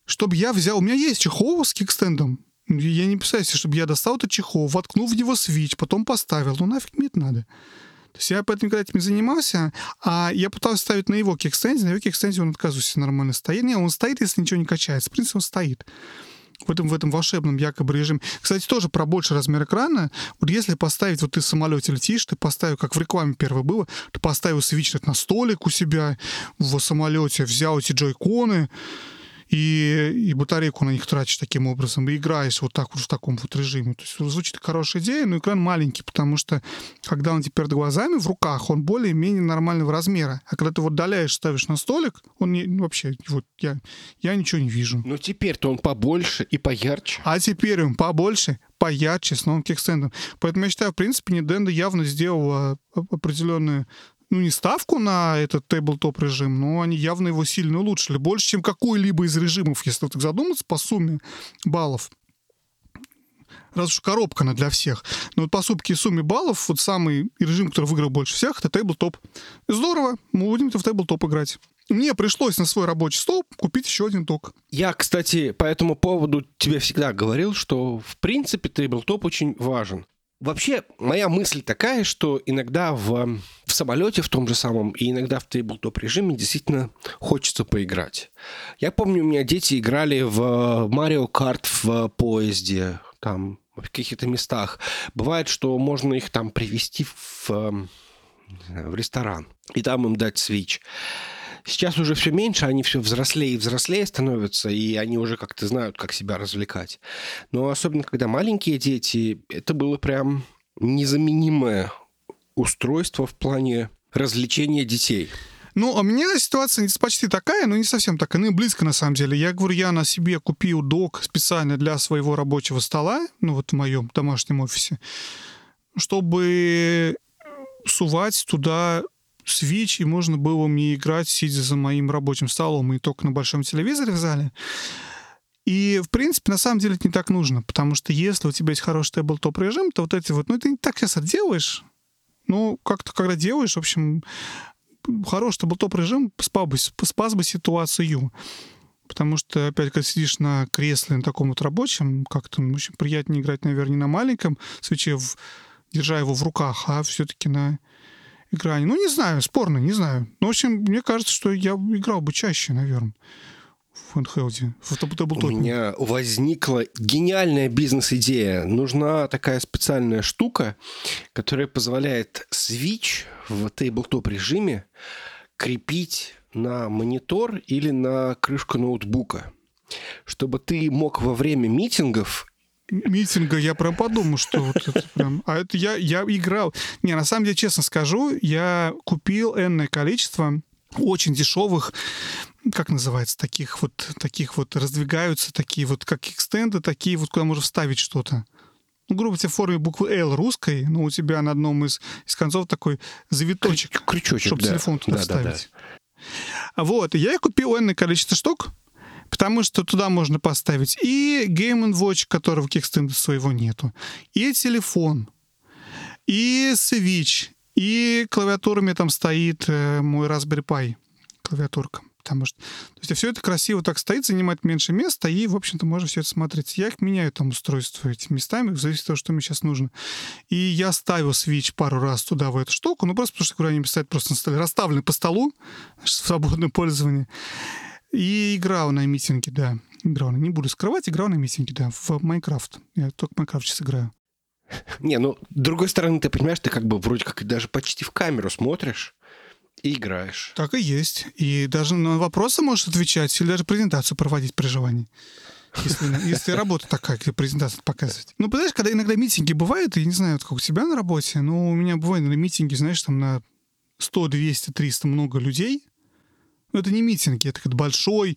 чтобы я взял... У меня есть чехол с кикстендом. Я не представляю себе, чтобы я достал этот чехол, воткнул в него Switch, потом поставил. Ну, нафиг мне это надо. То есть я поэтому никогда этим не занимался, а я пытался ставить на его кикстенде, на его кикстенде он, отказывается, нормально стоит. Не, он стоит, если ничего не качается. В принципе, он стоит в этом, в этом волшебном якобы режиме. Кстати, тоже про больший размер экрана. Вот если поставить, вот ты в самолете летишь, ты поставил, как в рекламе первое было, ты поставил свич на столик у себя в самолете, взял эти джойконы, и, и батарейку на них тратишь таким образом, и играешь вот так вот в таком вот режиме. То есть звучит хорошая идея, но экран маленький, потому что когда он теперь глазами в руках, он более-менее нормального размера. А когда ты вот отдаляешь, ставишь на столик, он не, вообще, вот я, я ничего не вижу. Ну теперь-то он побольше и поярче. А теперь он побольше, поярче, с новым кикстендом. Поэтому я считаю, в принципе, Nintendo явно сделала определенную ну, не ставку на этот тейблтоп режим, но они явно его сильно улучшили. Больше, чем какой-либо из режимов, если так задуматься, по сумме баллов. Раз уж коробка она для всех. Но вот по сумке сумме баллов, вот самый режим, который выиграл больше всех, это тейблтоп. Здорово, мы будем в тейблтоп играть. Мне пришлось на свой рабочий стол купить еще один ток. Я, кстати, по этому поводу тебе всегда говорил, что в принципе тейблтоп очень важен. Вообще, моя мысль такая, что иногда в, в самолете, в том же самом, и иногда в тейблтоп режиме действительно хочется поиграть. Я помню, у меня дети играли в Марио Карт в поезде, там, в каких-то местах. Бывает, что можно их там привести в, в ресторан и там им дать свич. Сейчас уже все меньше, они все взрослее и взрослее становятся, и они уже как-то знают, как себя развлекать. Но особенно, когда маленькие дети, это было прям незаменимое устройство в плане развлечения детей. Ну, а у меня ситуация почти такая, но не совсем такая, ну и близко на самом деле. Я говорю, я на себе купил док специально для своего рабочего стола, ну вот в моем домашнем офисе, чтобы сувать туда Switch, и можно было мне играть, сидя за моим рабочим столом, и только на большом телевизоре в зале. И, в принципе, на самом деле это не так нужно, потому что если у тебя есть хороший тейблтоп режим, то вот эти вот, ну, ты не так часто делаешь, ну, как-то когда делаешь, в общем, хороший тейблтоп режим спас бы, спас бы ситуацию. Потому что, опять, когда сидишь на кресле на таком вот рабочем, как-то ну, очень приятнее играть, наверное, не на маленьком свече, в, держа его в руках, а все-таки на экране. Ну, не знаю, спорно, не знаю. Но, в общем, мне кажется, что я играл бы чаще, наверное в handheld, в таблтопе. У меня возникла гениальная бизнес-идея. Нужна такая специальная штука, которая позволяет Switch в тейблтоп режиме крепить на монитор или на крышку ноутбука чтобы ты мог во время митингов митинга я прям подумал, что вот это прям... А это я, я играл. Не, на самом деле, честно скажу, я купил энное количество очень дешевых как называется, таких вот, таких вот раздвигаются, такие вот, как экстенды, такие вот, куда можно вставить что-то. Ну, грубо говоря, в форме буквы L русской, но у тебя на одном из, из концов такой завиточек, крючочек, чтобы да. телефон туда да, вставить. Да, да. Вот, я купил энное количество штук, Потому что туда можно поставить и Game Watch, которого кикстенда своего нету, и телефон, и Switch, и клавиатура у меня там стоит э, мой Raspberry Pi клавиатурка. Потому что то есть все это красиво так стоит, занимает меньше места, и, в общем-то, можно все это смотреть. Я их меняю там устройство этими местами, в зависимости от того, что мне сейчас нужно. И я ставил Switch пару раз туда, в эту штуку, ну, просто потому что, говорю, они стоят просто на столе, расставлены по столу в свободное пользование. И играл на митинге, да. Играл. Не буду скрывать, играл на митинге, да, в Майнкрафт. Я только Майнкрафт сейчас играю. Не, ну, с другой стороны, ты понимаешь, ты как бы вроде как даже почти в камеру смотришь и играешь. Так и есть. И даже на вопросы можешь отвечать или даже презентацию проводить при желании. Если, если работа такая, где презентацию показывать. Ну, понимаешь, когда иногда митинги бывают, я не знаю, как у тебя на работе, но у меня бывают на митинги, знаешь, там на 100, 200, 300 много людей, Ну, это не митинги, это какой-то большой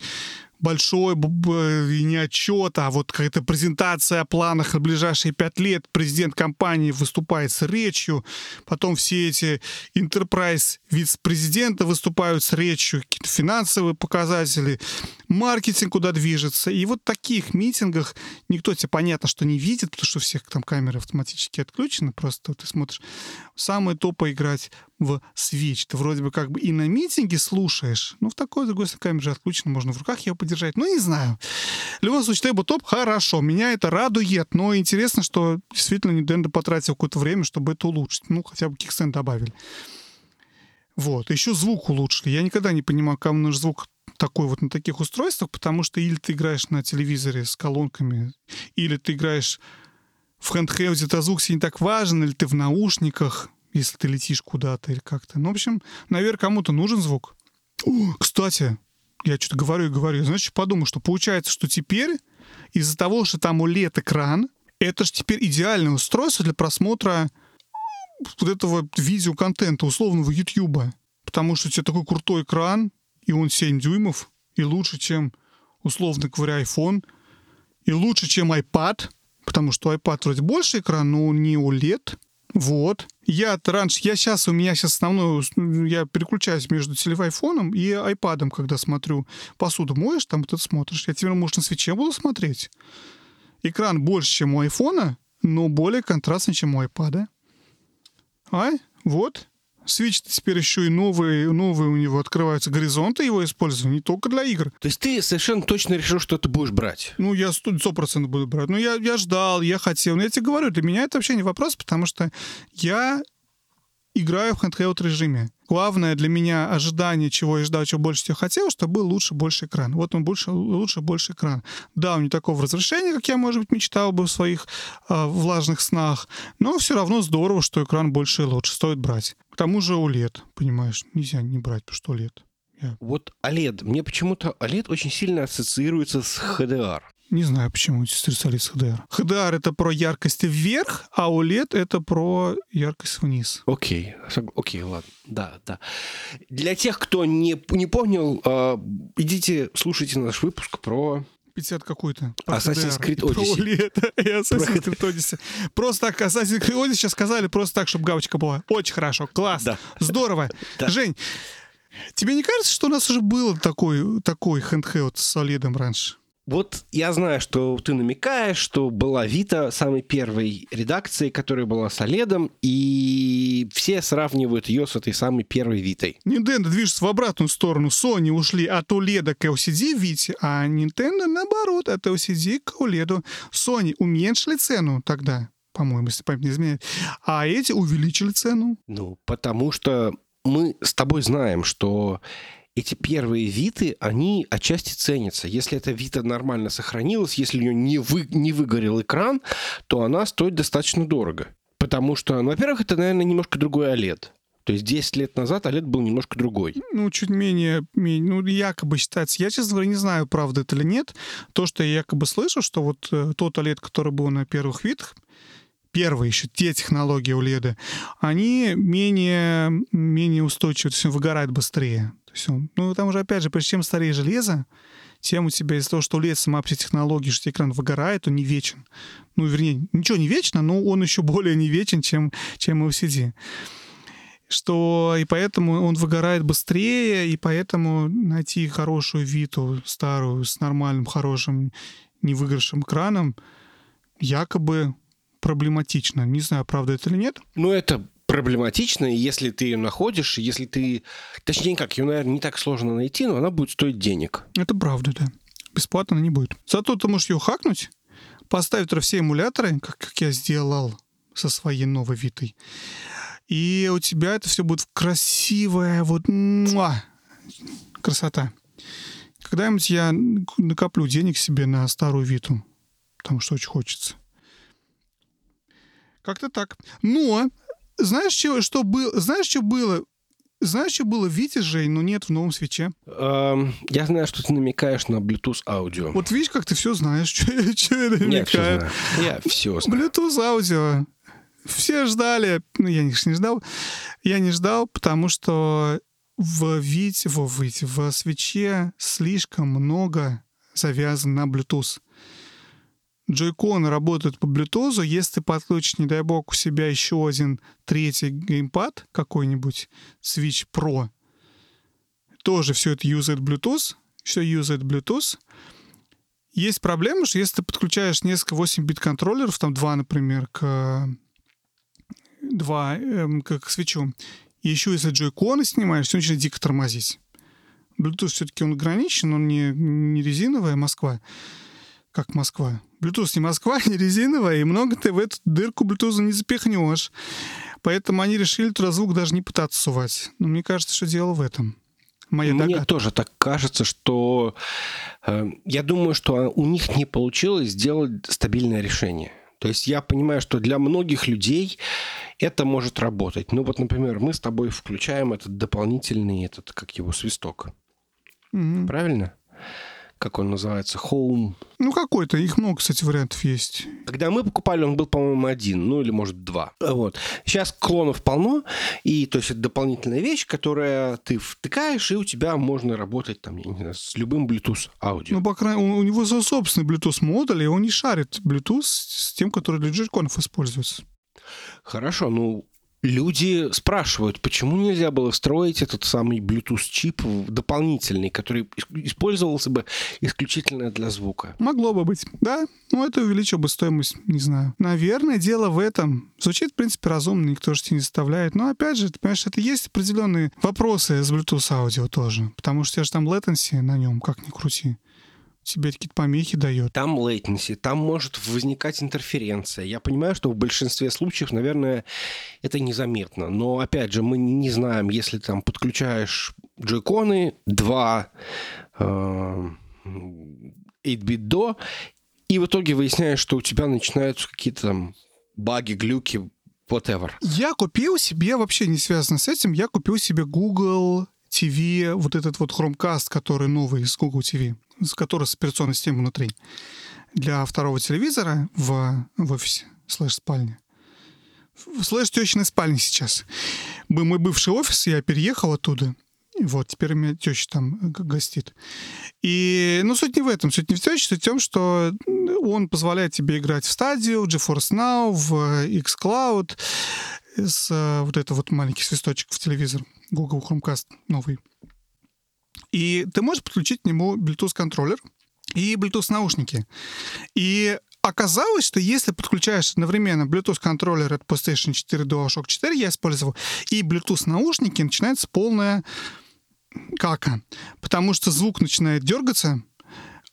большой и не отчет, а вот какая-то презентация о планах на ближайшие пять лет. Президент компании выступает с речью, потом все эти enterprise вице-президента выступают с речью, какие-то финансовые показатели, маркетинг куда движется. И вот в таких митингах никто тебе понятно, что не видит, потому что у всех там камеры автоматически отключены, просто ты смотришь. Самое топо играть в Switch. Ты вроде бы как бы и на митинге слушаешь, но в такой, другой камера же отключена, можно в руках ее подержать. Ну, не знаю. В любом случае, Тейбл-топ хорошо, меня это радует, но интересно, что действительно Nintendo потратил какое-то время, чтобы это улучшить. Ну, хотя бы кикстенд добавили. Вот. Еще звук улучшили. Я никогда не понимал, кому нужен звук такой вот на таких устройствах, потому что или ты играешь на телевизоре с колонками, или ты играешь в хэндхелде, то звук себе не так важен, или ты в наушниках, если ты летишь куда-то или как-то. Ну, в общем, наверное, кому-то нужен звук. О, кстати, я что-то говорю и говорю. Значит, подумал, что получается, что теперь из-за того, что там OLED-экран, это же теперь идеальное устройство для просмотра вот этого видеоконтента, условного YouTube. Потому что у тебя такой крутой экран, и он 7 дюймов, и лучше, чем, условно говоря, iPhone, и лучше, чем iPad, потому что iPad вроде больше экран, но он не OLED. Вот. Я раньше, я сейчас, у меня сейчас основной, я переключаюсь между телефоном и айпадом, когда смотрю. Посуду моешь, там ты смотришь. Я теперь, может, на свече буду смотреть. Экран больше, чем у айфона, но более контрастный, чем у айпада. А? Вот. Switch теперь еще и новые, новые у него открываются горизонты его использования, не только для игр. То есть ты совершенно точно решил, что ты будешь брать? Ну, я сто процентов буду брать. Ну, я, я ждал, я хотел. Но я тебе говорю, для меня это вообще не вопрос, потому что я играю в handheld режиме. Главное для меня ожидание, чего я ждал, чего больше всего хотел, чтобы был лучше больше экран. Вот он больше, лучше больше экран. Да, он не такого разрешения, как я, может быть, мечтал бы в своих э, влажных снах, но все равно здорово, что экран больше и лучше. Стоит брать. К тому же OLED, понимаешь, нельзя не брать, потому что OLED. Я... Вот OLED. Мне почему-то OLED очень сильно ассоциируется с HDR. Не знаю, почему стресолиз HDR. HDR — это про яркость вверх, а OLED — это про яркость вниз. Окей, okay. окей, okay, ладно. Да, да. Для тех, кто не, не понял, э, идите, слушайте наш выпуск про 50 какой-то. Assassin's Creed Odyssey. Про и Assassin's Creed Odyssey. Просто так, Assassin's Creed Odyssey сейчас сказали просто так, чтобы галочка была. Очень хорошо, класс, да. здорово. Да. Жень, тебе не кажется, что у нас уже был такой, такой handheld с OLED раньше? Вот я знаю, что ты намекаешь, что была Вита самой первой редакции, которая была с Оледом, и все сравнивают ее с этой самой первой Витой. Nintendo движется в обратную сторону. Sony ушли от OLED к LCD Вите, а Nintendo, наоборот, от LCD к OLED. Sony уменьшили цену тогда, по-моему, если память не изменяет, а эти увеличили цену. Ну, потому что мы с тобой знаем, что эти первые виды, они отчасти ценятся. Если эта вида нормально сохранилась, если у нее не, вы, не выгорел экран, то она стоит достаточно дорого. Потому что, ну, во-первых, это, наверное, немножко другой OLED. То есть 10 лет назад OLED был немножко другой. Ну, чуть менее, менее ну, якобы считается. Я, честно говоря, не знаю, правда это или нет. То, что я якобы слышу, что вот э, тот OLED, который был на первых видах, первые еще, те технологии OLED, они менее, менее устойчивы, то есть он выгорает быстрее. Он, ну, там уже, опять же, чем старее железо, тем у тебя из-за того, что лет сама все технологии, что экран выгорает, он не вечен. Ну, вернее, ничего не вечно, но он еще более не вечен, чем, чем LCD. Что и поэтому он выгорает быстрее, и поэтому найти хорошую Виту, старую, с нормальным, хорошим, невыгоревшим экраном, якобы проблематично. Не знаю, правда это или нет. Ну, это проблематично, и если ты ее находишь, если ты... Точнее, как, ее, наверное, не так сложно найти, но она будет стоить денег. Это правда, да. Бесплатно она не будет. Зато ты можешь ее хакнуть, поставить все эмуляторы, как, как я сделал со своей новой Витой. И у тебя это все будет красивая, вот муа, красота. Когда-нибудь я накоплю денег себе на старую Виту, потому что очень хочется. Как-то так. Но знаешь, что, что было? Знаешь, что было? Знаешь, что было в Вите, Жень, но нет в новом свече? Эм, я знаю, что ты намекаешь на Bluetooth аудио. Вот видишь, как ты все знаешь, что, что я намекаю. Я все знаю. Я все знаю. Bluetooth аудио. Все ждали. Ну, я не, не ждал. Я не ждал, потому что в вид, в, в, в свече слишком много завязано на Bluetooth. Джойконы работают по Bluetooth. Если ты подключишь, не дай бог, у себя еще один третий геймпад какой-нибудь, Switch Pro, тоже все это юзает Bluetooth, все юзает Bluetooth. Есть проблема, что если ты подключаешь несколько 8-бит контроллеров, там два, например, к два эм, к, к свечу, и еще если джойконы снимаешь, все начинает дико тормозить. Bluetooth все-таки он ограничен, он не, не резиновая Москва, как Москва. Bluetooth не Москва, не резиновая, и много ты в эту дырку Bluetooth не запихнешь. Поэтому они решили туда звук даже не пытаться сувать. Но мне кажется, что дело в этом. Моя Мне догадка. тоже так кажется, что э, я думаю, что у них не получилось сделать стабильное решение. То есть я понимаю, что для многих людей это может работать. Ну вот, например, мы с тобой включаем этот дополнительный, этот, как его, свисток. Угу. Правильно? Как он называется, Home. Ну, какой-то. Их много, кстати, вариантов есть. Когда мы покупали, он был, по-моему, один, ну или, может, два. Вот. Сейчас клонов полно, и то есть это дополнительная вещь, которая ты втыкаешь, и у тебя можно работать там, я не знаю, с любым Bluetooth аудио. Ну, по крайней мере, у него собственный Bluetooth модуль, и он не шарит Bluetooth с тем, который для джойконов используется. Хорошо, ну люди спрашивают, почему нельзя было встроить этот самый Bluetooth-чип дополнительный, который использовался бы исключительно для звука. Могло бы быть, да. Но это увеличило бы стоимость, не знаю. Наверное, дело в этом. Звучит, в принципе, разумно, никто же тебя не заставляет. Но, опять же, ты понимаешь, это есть определенные вопросы с Bluetooth аудио тоже. Потому что у же там latency на нем, как ни крути тебе какие-то помехи дает. Там latency, там может возникать интерференция. Я понимаю, что в большинстве случаев, наверное, это незаметно. Но, опять же, мы не знаем, если там подключаешь джойконы, два э, 8-bit до, и в итоге выясняешь, что у тебя начинаются какие-то там баги, глюки, whatever. Я купил себе, вообще не связано с этим, я купил себе Google TV, вот этот вот Chromecast, который новый из Google TV с которой с операционной системой внутри, для второго телевизора в, в офисе, слэш-спальне. Слэш тещиной спальни сейчас. Был мой бывший офис, я переехал оттуда. Вот, теперь у меня теща там гостит. И, ну, суть не в этом. Суть не в теще, суть в том, что он позволяет тебе играть в стадию, GeForce Now, в xCloud, с вот это вот маленький свисточек в телевизор, Google Chromecast новый. И ты можешь подключить к нему Bluetooth-контроллер и Bluetooth-наушники. И оказалось, что если подключаешь одновременно Bluetooth-контроллер от PlayStation 4 DualShock 4, я использовал, и Bluetooth-наушники, начинается полная кака. Потому что звук начинает дергаться,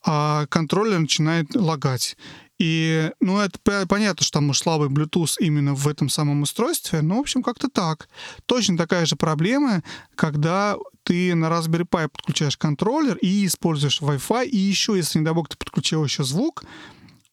а контроллер начинает лагать. И, ну, это понятно, что там слабый Bluetooth именно в этом самом устройстве, но, в общем, как-то так. Точно такая же проблема, когда ты на Raspberry Pi подключаешь контроллер и используешь Wi-Fi, и еще, если, не дай бог, ты подключил еще звук,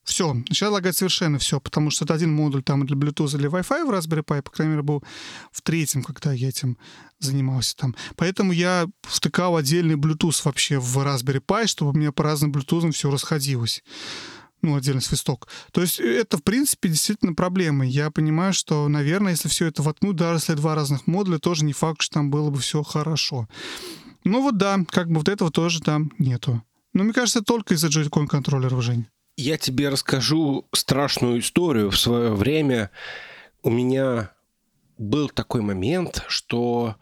все, начинает лагать совершенно все, потому что это один модуль там для Bluetooth или Wi-Fi в Raspberry Pi, по крайней мере, был в третьем, когда я этим занимался там. Поэтому я втыкал отдельный Bluetooth вообще в Raspberry Pi, чтобы у меня по разным Bluetooth все расходилось ну, отдельный свисток. То есть это, в принципе, действительно проблема. Я понимаю, что, наверное, если все это воткнуть, даже если два разных модуля, тоже не факт, что там было бы все хорошо. Ну вот да, как бы вот этого тоже там нету. Но мне кажется, только из-за Joy-Con контроллеров, Жень. Я тебе расскажу страшную историю. В свое время у меня был такой момент, что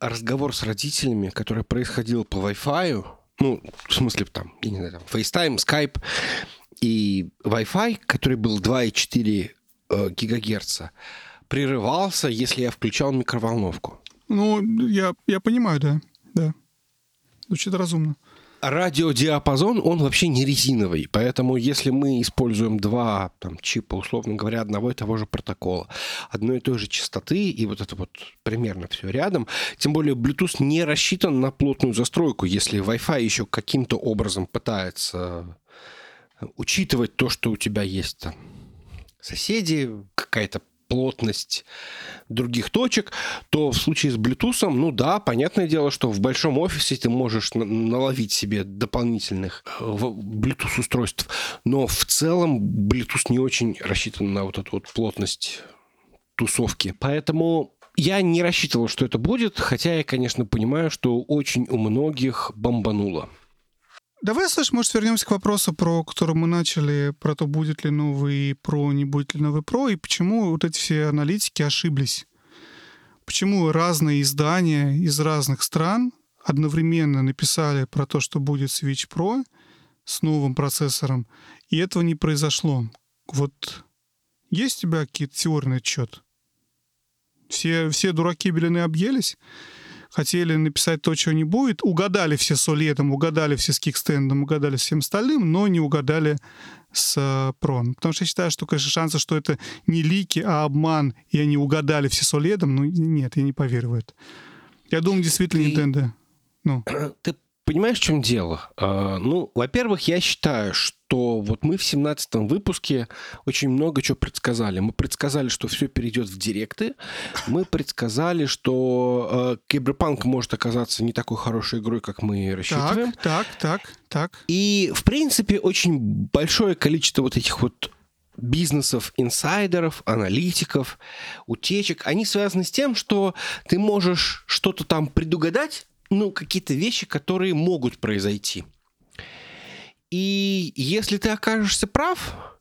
разговор с родителями, который происходил по Wi-Fi, ну, в смысле, там, я не знаю, там, FaceTime, Skype и Wi-Fi, который был 2,4 э, гигагерца, прерывался, если я включал микроволновку. Ну, я, я понимаю, да, да. Звучит разумно радиодиапазон, он вообще не резиновый. Поэтому если мы используем два там, чипа, условно говоря, одного и того же протокола, одной и той же частоты, и вот это вот примерно все рядом, тем более Bluetooth не рассчитан на плотную застройку. Если Wi-Fi еще каким-то образом пытается учитывать то, что у тебя есть там соседи, какая-то плотность других точек, то в случае с Bluetooth, ну да, понятное дело, что в большом офисе ты можешь наловить себе дополнительных э, Bluetooth устройств, но в целом Bluetooth не очень рассчитан на вот эту вот плотность тусовки. Поэтому Я не рассчитывал, что это будет, хотя я, конечно, понимаю, что очень у многих бомбануло. Давай, Саш, может, вернемся к вопросу, про который мы начали, про то, будет ли новый про, не будет ли новый про, и почему вот эти все аналитики ошиблись. Почему разные издания из разных стран одновременно написали про то, что будет Switch Pro с новым процессором, и этого не произошло. Вот есть у тебя какие-то теории на этот счет? Все, все дураки белины объелись? Хотели написать то, чего не будет, угадали все с OLED, угадали все с кикстендом, угадали с всем остальным, но не угадали с э, Pro. Потому что я считаю, что, конечно, шансы, что это не лики, а обман, и они угадали все с OLED, ну нет, я не поверю в это. Я думаю, действительно, Ты... Nintendo. Ну. Ты понимаешь, в чем дело? А, ну, во-первых, я считаю, что вот мы в 17 выпуске очень много чего предсказали. Мы предсказали, что все перейдет в директы. Мы предсказали, что Киберпанк может оказаться не такой хорошей игрой, как мы рассчитываем. Так, так, так, так. И, в принципе, очень большое количество вот этих вот бизнесов, инсайдеров, аналитиков, утечек, они связаны с тем, что ты можешь что-то там предугадать, ну, какие-то вещи, которые могут произойти. И если ты окажешься прав,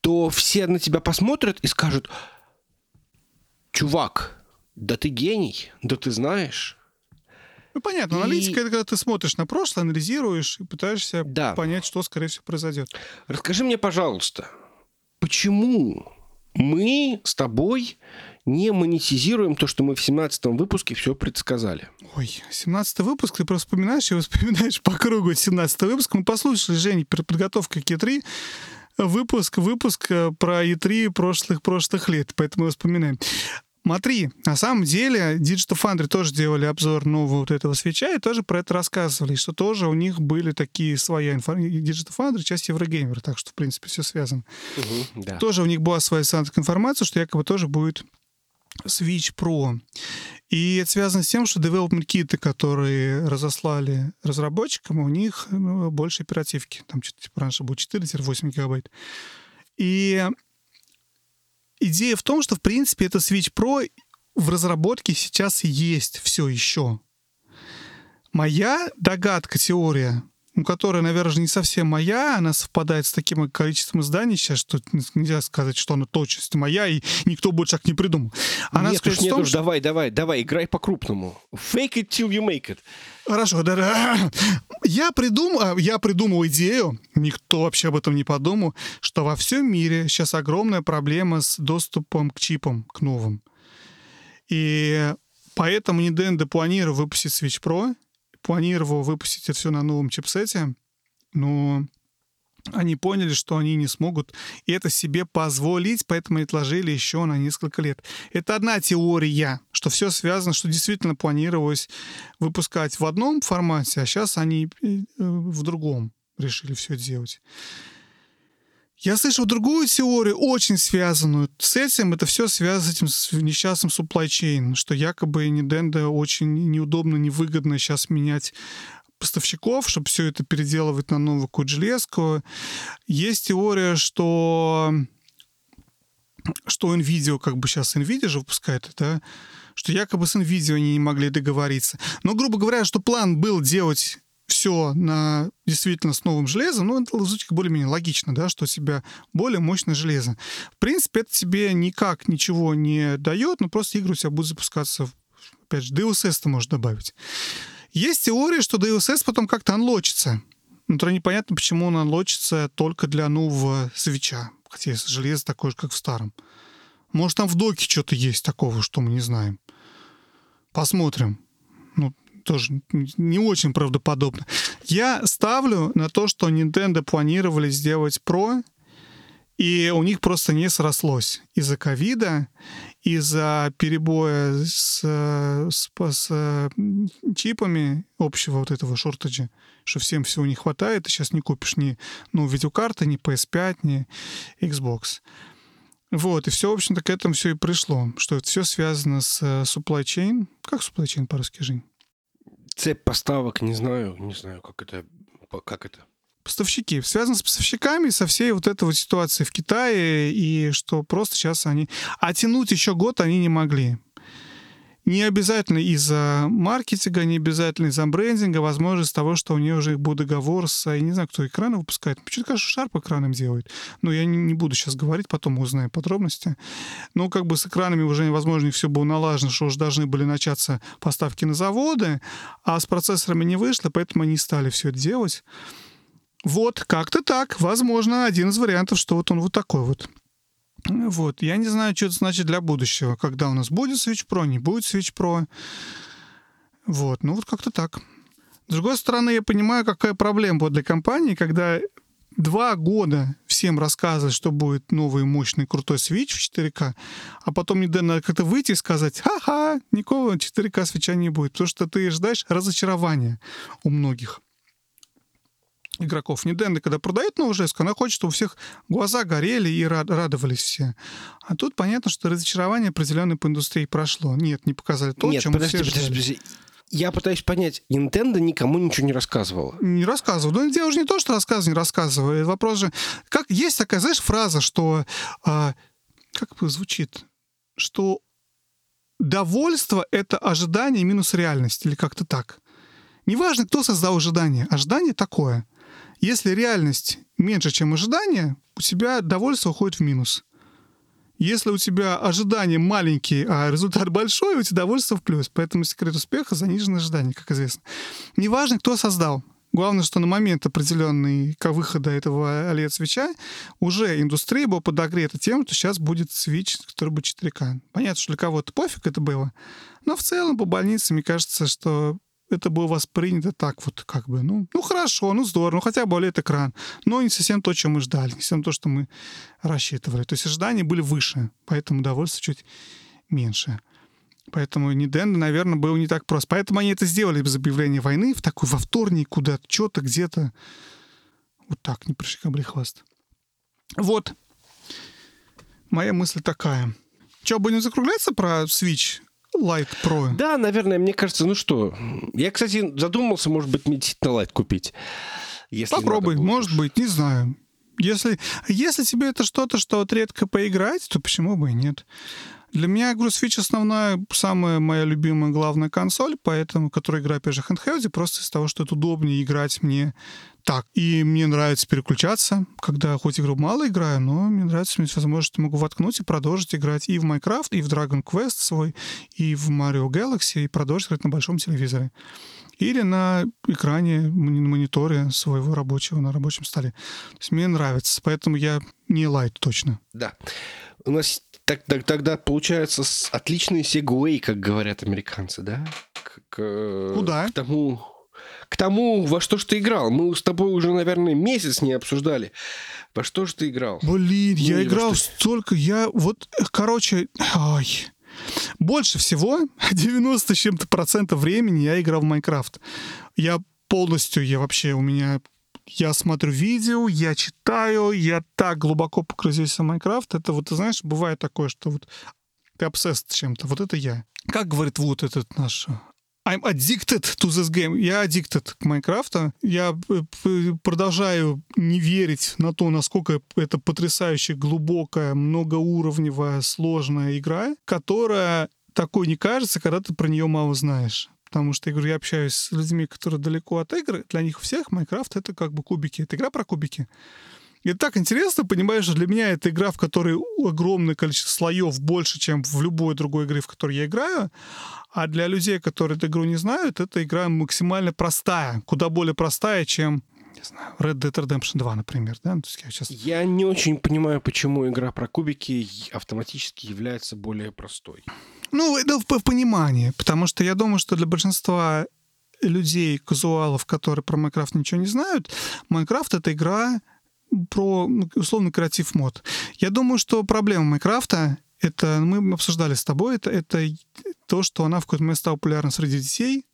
то все на тебя посмотрят и скажут, чувак, да ты гений, да ты знаешь. Ну, понятно. И... Аналитика — это когда ты смотришь на прошлое, анализируешь и пытаешься да. понять, что, скорее всего, произойдет. Расскажи мне, пожалуйста, почему мы с тобой не монетизируем то, что мы в 17 выпуске все предсказали. Ой, 17 выпуск, ты просто вспоминаешь и вспоминаешь по кругу 17 выпуск. Мы послушали, Женя, подготовка к E3, выпуск, выпуск э, про E3 прошлых, прошлых лет, поэтому вспоминаем. Смотри, на самом деле Digital Foundry тоже делали обзор нового вот этого свеча и тоже про это рассказывали, что тоже у них были такие своя информация. Digital Foundry, часть Еврогеймера, так что, в принципе, все связано. Угу, да. Тоже у них была своя информация, что якобы тоже будет Switch Pro. И это связано с тем, что development киты, которые разослали разработчикам, у них ну, больше оперативки. Там что-то типа раньше было 4-8 гигабайт. И идея в том, что, в принципе, это Switch Pro в разработке сейчас есть все еще. Моя догадка, теория, ну, которая, наверное, не совсем моя, она совпадает с таким количеством изданий сейчас, что нельзя сказать, что она точность моя, и никто больше так не придумал. Она нет уж, нет том, уж, что... давай, давай, давай, играй по-крупному. Fake it till you make it. Хорошо, да, да. Я придумал, я придумал идею, никто вообще об этом не подумал, что во всем мире сейчас огромная проблема с доступом к чипам, к новым. И поэтому Nintendo планирует выпустить Switch Pro, планировал выпустить это все на новом чипсете, но они поняли, что они не смогут это себе позволить, поэтому отложили еще на несколько лет. Это одна теория, что все связано, что действительно планировалось выпускать в одном формате, а сейчас они э, в другом решили все делать. Я слышал другую теорию, очень связанную с этим. Это все связано с этим несчастным supply chain, что якобы Nintendo очень неудобно, невыгодно сейчас менять поставщиков, чтобы все это переделывать на новую какую железку. Есть теория, что что NVIDIA, как бы сейчас NVIDIA же выпускает, да, что якобы с NVIDIA они не могли договориться. Но, грубо говоря, что план был делать все на действительно с новым железом, ну, это звучит более-менее логично, да, что у тебя более мощное железо. В принципе, это тебе никак ничего не дает, но просто игры у тебя будут запускаться, опять же, DLSS ты можешь добавить. Есть теория, что DLSS потом как-то анлочится. Но то непонятно, почему он анлочится только для нового свеча, хотя железо такое же, как в старом. Может, там в доке что-то есть такого, что мы не знаем. Посмотрим тоже не очень правдоподобно. Я ставлю на то, что Nintendo планировали сделать Pro, и у них просто не срослось из-за ковида, из-за перебоя с, с, с чипами общего вот этого шортеджа, что всем всего не хватает, и сейчас не купишь ни ну, видеокарты, ни PS5, ни Xbox. Вот, и все, в общем-то, к этому все и пришло, что это все связано с supply chain. Как supply chain по-русски, Жень? Цепь поставок, не знаю, не знаю, как это, как это. Поставщики. Связано с поставщиками, со всей вот этой вот ситуацией в Китае, и что просто сейчас они... А тянуть еще год они не могли. Не обязательно из-за маркетинга, не обязательно из-за брендинга, возможно, из-за того, что у нее уже был договор с, я не знаю, кто экраны выпускает. Почему-то кажется, Шарп экраном делает. Но я не, буду сейчас говорить, потом узнаем подробности. Но как бы с экранами уже, возможно, все было налажено, что уже должны были начаться поставки на заводы, а с процессорами не вышло, поэтому они стали все это делать. Вот, как-то так. Возможно, один из вариантов, что вот он вот такой вот. Вот, я не знаю, что это значит для будущего. Когда у нас будет Switch Pro, не будет Switch Pro. Вот, ну вот как-то так. С другой стороны, я понимаю, какая проблема вот для компании, когда два года всем рассказывать, что будет новый мощный крутой Switch в 4К, а потом не надо как-то выйти и сказать, ха-ха, никакого 4К свеча не будет, потому что ты ждаешь разочарования у многих игроков. Nintendo, когда продает новую железку, она хочет, чтобы у всех глаза горели и рад, радовались все. А тут понятно, что разочарование определенное по индустрии прошло. Нет, не показали то, Нет, чем подожди, все подожди, ждали. подожди. Я пытаюсь понять, Nintendo никому ничего не рассказывала. Не рассказывал. Ну, дело уже не то, что рассказывал, не рассказывал. Вопрос же... Как есть такая, знаешь, фраза, что... А, как бы звучит? Что довольство — это ожидание минус реальность. Или как-то так. Неважно, кто создал ожидание. Ожидание такое. Если реальность меньше, чем ожидание, у тебя довольство уходит в минус. Если у тебя ожидания маленькие, а результат большой, у тебя довольство в плюс. Поэтому секрет успеха — заниженное ожидание, как известно. Неважно, кто создал. Главное, что на момент определенный к выхода этого OLED-свеча уже индустрия была подогрета тем, что сейчас будет свич, который будет 4К. Понятно, что для кого-то пофиг это было, но в целом по больнице, мне кажется, что это было воспринято так вот, как бы, ну, ну хорошо, ну здорово, ну хотя бы OLED-экран, но не совсем то, чем мы ждали, не совсем то, что мы рассчитывали. То есть ожидания были выше, поэтому удовольствие чуть меньше. Поэтому Nintendo, наверное, было не так просто. Поэтому они это сделали без объявления войны, в такой во вторник куда-то, что-то где-то. Вот так, не пришибли хвост. Вот. Моя мысль такая. Что, будем закругляться про Switch Lite Pro? Да, наверное, мне кажется, ну что. Я, кстати, задумался, может быть, мне действительно лайт купить. Если Попробуй, может быть, не знаю. Если, если тебе это что-то, что вот редко поиграть, то почему бы и нет? Для меня, Switch основная, самая моя любимая главная консоль, поэтому, которая играю, опять же, в handheld, просто из-за того, что это удобнее играть мне так. И мне нравится переключаться, когда хоть игру мало играю, но мне нравится, мне возможность могу воткнуть и продолжить играть и в Minecraft, и в Dragon Quest свой, и в Mario Galaxy, и продолжить играть на большом телевизоре. Или на экране, на мониторе своего рабочего, на рабочем столе. То есть мне нравится, поэтому я не лайт точно. Да. У нас так, так- тогда получается с- отличный сегвей, как говорят американцы, да? К, к- Куда? К тому, тому, во что ж ты играл. Мы с тобой уже, наверное, месяц не обсуждали. Во что же ты играл? Блин, я Ну, во играл что- столько, я вот, короче, ай, больше всего, 90 с чем-то процентов времени я играл в Майнкрафт. Я полностью, я вообще, у меня, я смотрю видео, я читаю, я так глубоко погрузился в Майнкрафт. Это вот, ты знаешь, бывает такое, что вот ты obsessed чем-то. Вот это я. Как говорит вот этот наш I'm addicted to this game. Я addicted к Майнкрафту. Я э, продолжаю не верить на то, насколько это потрясающе глубокая, многоуровневая, сложная игра, которая такой не кажется, когда ты про нее мало знаешь. Потому что, я говорю, я общаюсь с людьми, которые далеко от игр. Для них всех Майнкрафт — это как бы кубики. Это игра про кубики. И так интересно, понимаешь, что для меня это игра, в которой огромное количество слоев больше, чем в любой другой игре, в которой я играю. А для людей, которые эту игру не знают, эта игра максимально простая, куда более простая, чем не знаю, Red Dead Redemption 2, например. Да? Ну, То есть я сейчас... Я не очень понимаю, почему игра про кубики автоматически является более простой. Ну, это в, в понимании, потому что я думаю, что для большинства людей, казуалов, которые про Майнкрафт ничего не знают, Майнкрафт — это игра про, ну, условно, креатив мод. Я думаю, что проблема Майнкрафта — это, мы обсуждали с тобой, это, это то, что она в какой-то момент стала популярна среди детей,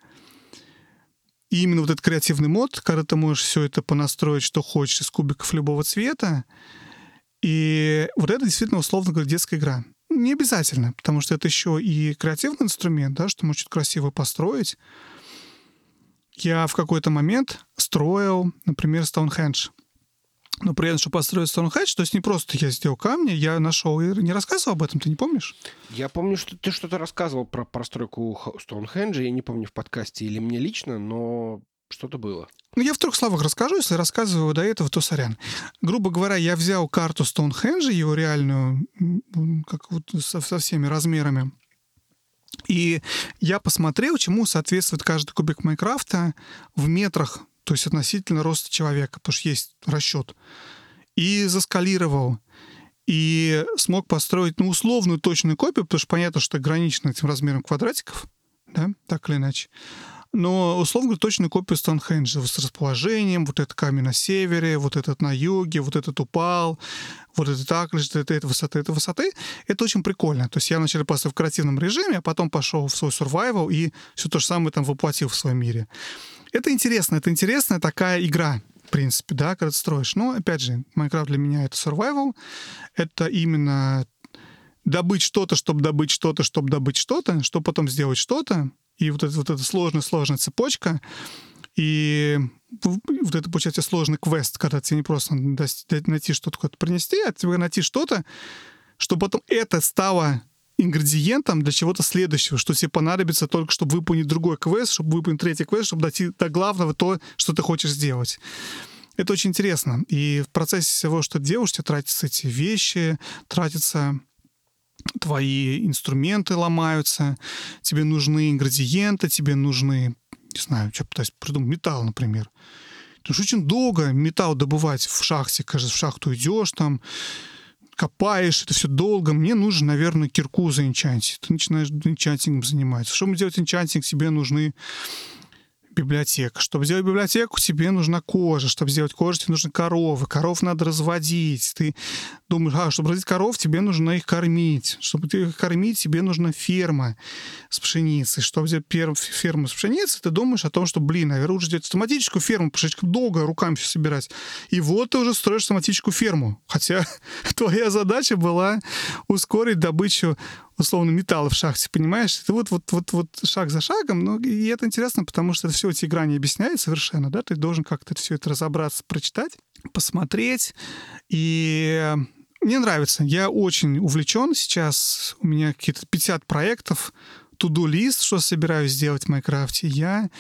и именно вот этот креативный мод, когда ты можешь все это понастроить, что хочешь, из кубиков любого цвета, и вот это действительно, условно говоря, детская игра. Не обязательно, потому что это еще и креативный инструмент, да, что можно что-то красиво построить. Я в какой-то момент строил, например. Но при этом, чтобы построить Стоунхедж, то есть не просто я сделал камни, я нашел и не рассказывал об этом, ты не помнишь? Я помню, что ты что-то рассказывал про постройку Стоунхенджа, я не помню в подкасте или мне лично, но что-то было. Ну, я в трех словах расскажу, если рассказываю до этого, то сорян. Грубо говоря, я взял карту Стоунхенджа, его реальную, как вот со, со всеми размерами, и я посмотрел, чему соответствует каждый кубик Майнкрафта в метрах, то есть относительно роста человека, потому что есть расчет. И заскалировал. И смог построить, ну, условную точную копию, потому что понятно, что ограничено этим размером квадратиков, да, так или иначе но, условно говоря, точную копию Стоунхенджа с расположением, вот этот камень на севере, вот этот на юге, вот этот упал, вот это так лежит, это, это высоты, это высоты. Это очень прикольно. То есть я вначале просто в креативном режиме, а потом пошел в свой survival и все то же самое там воплотил в своем мире. Это интересно, это интересная такая игра, в принципе, да, когда ты строишь. Но, опять же, Майнкрафт для меня это survival, это именно добыть что-то, чтобы добыть что-то, чтобы добыть что-то, чтобы потом сделать что-то, и вот эта вот эта сложная-сложная цепочка, и вот это, получается, сложный квест, когда тебе не просто найти что-то принести, а тебе найти что-то, чтобы потом это стало ингредиентом для чего-то следующего, что тебе понадобится только, чтобы выполнить другой квест, чтобы выполнить третий квест, чтобы дойти до главного то, что ты хочешь сделать. Это очень интересно. И в процессе всего, что делаешь, тебе тратятся эти вещи, тратятся твои инструменты ломаются, тебе нужны ингредиенты, тебе нужны, не знаю, что пытаюсь придумать, металл, например. Потому что очень долго металл добывать в шахте, кажется, в шахту идешь там, копаешь, это все долго. Мне нужно, наверное, кирку заинчантить. Ты начинаешь инчантингом заниматься. Чтобы делать инчантинг, тебе нужны библиотека. Чтобы сделать библиотеку, тебе нужна кожа. Чтобы сделать кожу, тебе нужны коровы. Коров надо разводить. Ты думаешь, а, чтобы разводить коров, тебе нужно их кормить. Чтобы их кормить, тебе нужна ферма с пшеницей. Чтобы сделать ферму с пшеницей, ты думаешь о том, что, блин, наверное, уже сделать автоматическую ферму, потому что долго руками все собирать. И вот ты уже строишь автоматическую ферму. Хотя твоя задача была ускорить добычу условно металла в шахте, понимаешь? Это вот, вот, вот, вот шаг за шагом, ну, и это интересно, потому что это все эти игра не объясняет совершенно, да, ты должен как-то все это разобраться, прочитать, посмотреть, и мне нравится, я очень увлечен сейчас, у меня какие-то 50 проектов, to-do лист, что собираюсь сделать в Майнкрафте, я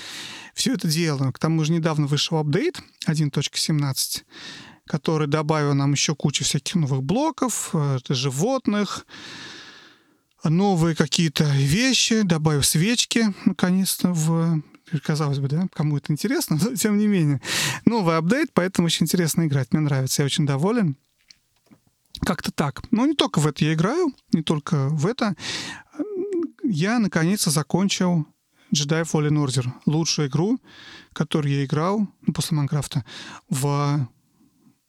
все это делаю. К тому же недавно вышел апдейт 1.17, который добавил нам еще кучу всяких новых блоков, э, животных, новые какие-то вещи, добавив свечки, наконец-то, в казалось бы, да, кому это интересно, но тем не менее. Новый апдейт, поэтому очень интересно играть. Мне нравится, я очень доволен. Как-то так. Но не только в это я играю, не только в это. Я, наконец-то, закончил Jedi Fallen Order. Лучшую игру, которую я играл ну, после Майнкрафта в,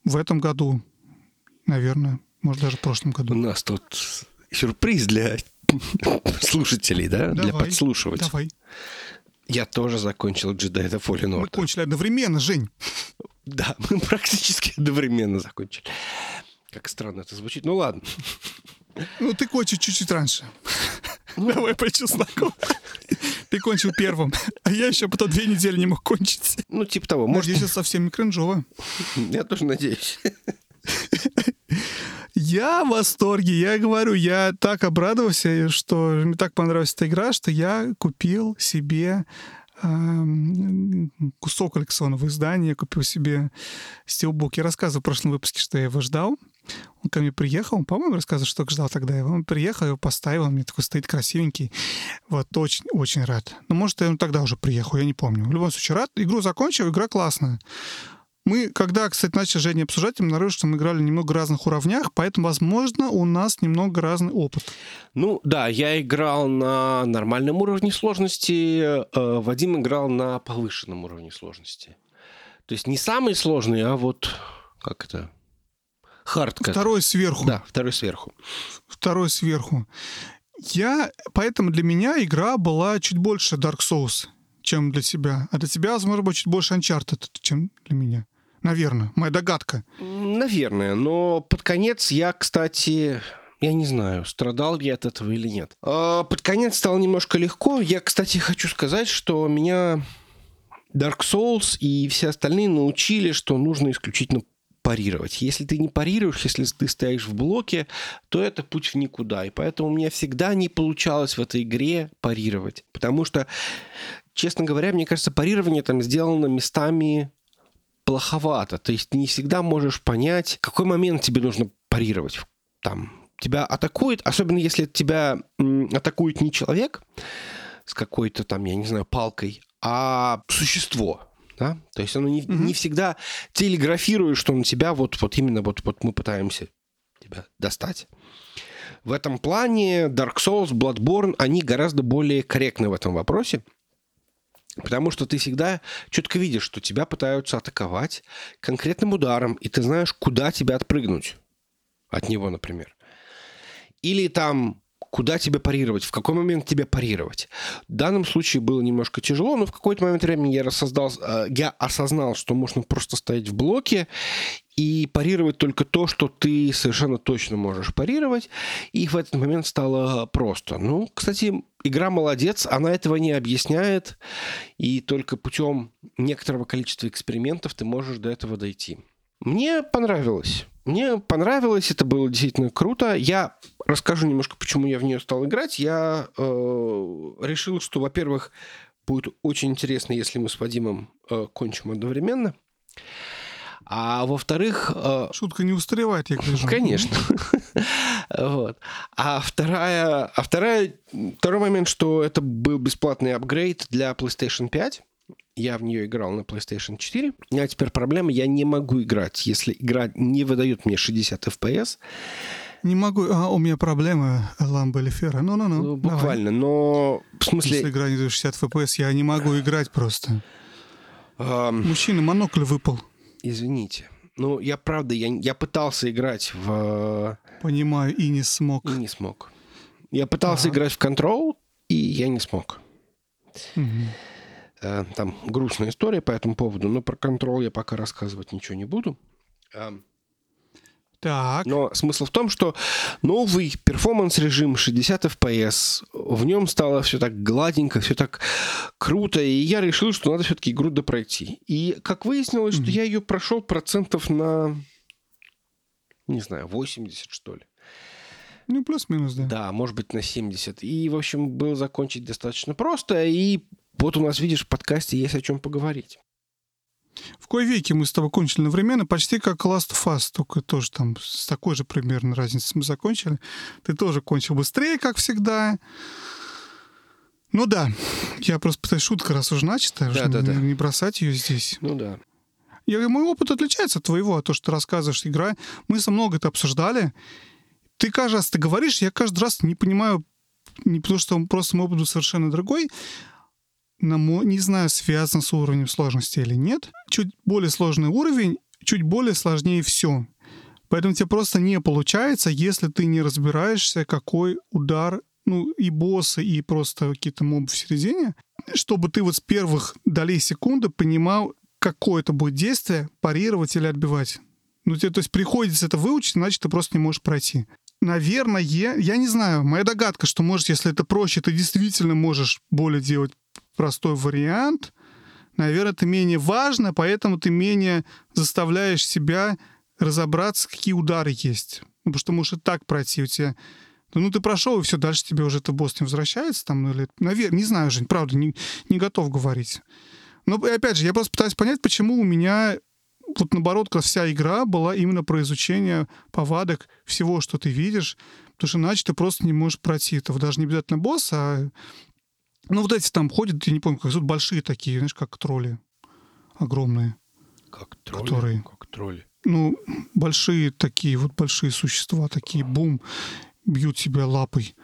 в этом году. Наверное, может, даже в прошлом году. У нас тут сюрприз для слушателей, да? Давай, для подслушивателей. Давай. Я тоже закончил Jedi The Fallen Order. Мы кончили одновременно, Жень. Да, мы практически одновременно закончили. Как странно это звучит. Ну ладно. Ну, ты кончил чуть-чуть раньше. Ну. Давай по чесноку. Ты кончил первым, а я еще потом две недели не мог кончить. Ну, типа того. Может... Надеюсь, совсем не кринжово. Я тоже надеюсь. Я в восторге. Я говорю, я так обрадовался, что мне так понравилась эта игра, что я купил себе эм, кусок коллекционного издания, я купил себе стилбук. Я рассказывал в прошлом выпуске, что я его ждал. Он ко мне приехал, он, по-моему, рассказывал, что ждал тогда его. Он приехал, его поставил, он мне такой стоит красивенький. Вот, очень-очень рад. Ну, может, он тогда уже приехал, я не помню. В любом случае, рад. Игру закончил, игра классная. Мы, когда, кстати, начали Женя обсуждать, мы обнаружили, что мы играли немного разных уровнях, поэтому, возможно, у нас немного разный опыт. Ну, да, я играл на нормальном уровне сложности, э, Вадим играл на повышенном уровне сложности. То есть не самый сложный, а вот как это? Хардкор. Второй сверху. Да, второй сверху. Второй сверху. Я, поэтому для меня игра была чуть больше Dark Souls, чем для тебя. А для тебя, возможно, будет чуть больше Uncharted, чем для меня. Наверное, моя догадка. Наверное, но под конец я, кстати, я не знаю, страдал я от этого или нет. А под конец стало немножко легко. Я, кстати, хочу сказать, что меня Dark Souls и все остальные научили, что нужно исключительно парировать. Если ты не парируешь, если ты стоишь в блоке, то это путь в никуда. И поэтому у меня всегда не получалось в этой игре парировать. Потому что, честно говоря, мне кажется, парирование там сделано местами плоховато. То есть ты не всегда можешь понять, какой момент тебе нужно парировать. Там тебя атакует, особенно если тебя атакует не человек с какой-то там, я не знаю, палкой, а существо. Да? То есть оно не, mm-hmm. не всегда телеграфирует, что на тебя вот, вот именно вот, вот мы пытаемся тебя достать. В этом плане Dark Souls, Bloodborne, они гораздо более корректны в этом вопросе. Потому что ты всегда четко видишь, что тебя пытаются атаковать конкретным ударом, и ты знаешь, куда тебя отпрыгнуть от него, например. Или там куда тебе парировать, в какой момент тебе парировать. В данном случае было немножко тяжело, но в какой-то момент времени я, рассоздал, э, я осознал, что можно просто стоять в блоке и парировать только то, что ты совершенно точно можешь парировать, и в этот момент стало просто. Ну, кстати, игра молодец, она этого не объясняет, и только путем некоторого количества экспериментов ты можешь до этого дойти. Мне понравилось. Мне понравилось, это было действительно круто. Я расскажу немножко, почему я в нее стал играть. Я э, решил, что, во-первых, будет очень интересно, если мы с Вадимом э, кончим одновременно. А во-вторых... Э, Шутка не устаревает, я вижу. Конечно. вот. А вторая, а вторая, второй момент, что это был бесплатный апгрейд для PlayStation 5. Я в нее играл на PlayStation 4. У меня теперь проблема, я не могу играть, если игра не выдает мне 60 FPS. Не могу, а, у меня проблемы ламба или фера. Ну-ну-ну. Ну, буквально, давай. но в смысле... Если игра не дает 60 FPS, я не могу играть просто. Um... Мужчина, монокль выпал. Извините. Ну, я правда, я, я пытался играть в... Понимаю, и не смог. И не смог. Я пытался ага. играть в Control, и я не смог. Угу. Э, там грустная история по этому поводу, но про контроль я пока рассказывать ничего не буду. Так. Но смысл в том, что новый перформанс-режим 60 FPS, в нем стало все так гладенько, все так круто, и я решил, что надо все-таки игру допройти. И как выяснилось, mm-hmm. что я ее прошел процентов на, не знаю, 80, что ли. Ну, плюс-минус, да. Да, может быть, на 70. И, в общем, было закончить достаточно просто, и вот у нас, видишь, в подкасте есть о чем поговорить. В кое веке мы с тобой кончили одновременно, почти как Last of Us, только тоже там с такой же примерно разницей мы закончили. Ты тоже кончил быстрее, как всегда. Ну да, я просто пытаюсь шутка, раз уже начата, да, да, не, да. не бросать ее здесь. Ну да. Я, мой опыт отличается от твоего, а то, что ты рассказываешь, игра. Мы со много это обсуждали. Ты каждый раз ты говоришь, я каждый раз не понимаю, не потому что просто мой опыт был совершенно другой, на мой, не знаю, связан с уровнем сложности или нет. Чуть более сложный уровень, чуть более сложнее все. Поэтому тебе просто не получается, если ты не разбираешься, какой удар, ну, и боссы, и просто какие-то мобы в середине, чтобы ты вот с первых долей секунды понимал, какое это будет действие, парировать или отбивать. Ну, тебе, то есть приходится это выучить, иначе ты просто не можешь пройти. Наверное, я не знаю, моя догадка, что, может, если это проще, ты действительно можешь более делать простой вариант, наверное, это менее важно, поэтому ты менее заставляешь себя разобраться, какие удары есть. Ну, потому что можешь и так пройти у тебя. Ну, ты прошел, и все, дальше тебе уже это босс не возвращается там, ну, или... Наверное, не знаю, Жень, правда, не, не готов говорить. Но, опять же, я просто пытаюсь понять, почему у меня вот наоборот, как вся игра была именно про изучение повадок всего, что ты видишь, потому что иначе ты просто не можешь пройти этого. Даже не обязательно босс, а ну, вот эти там ходят, я не помню, как тут большие такие, знаешь, как тролли. Огромные. Как тролли? Которые, как тролли. Ну, большие такие, вот большие существа, такие, бум, бьют тебя лапой,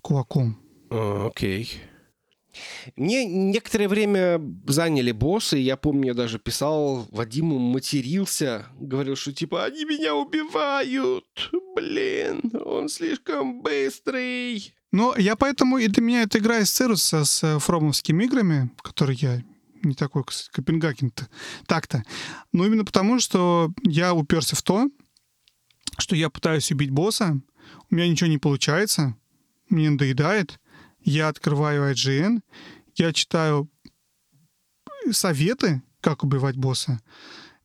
кулаком. А, окей. Мне некоторое время заняли боссы. Я помню, я даже писал Вадиму, матерился. Говорил, что типа, они меня убивают. Блин, он слишком быстрый. Но я поэтому, и для меня эта игра из Церуса с э, фромовскими играми, которые я не такой, кстати, Копенгаген -то, так-то. Но именно потому, что я уперся в то, что я пытаюсь убить босса, у меня ничего не получается, мне надоедает, я открываю IGN, я читаю советы, как убивать босса,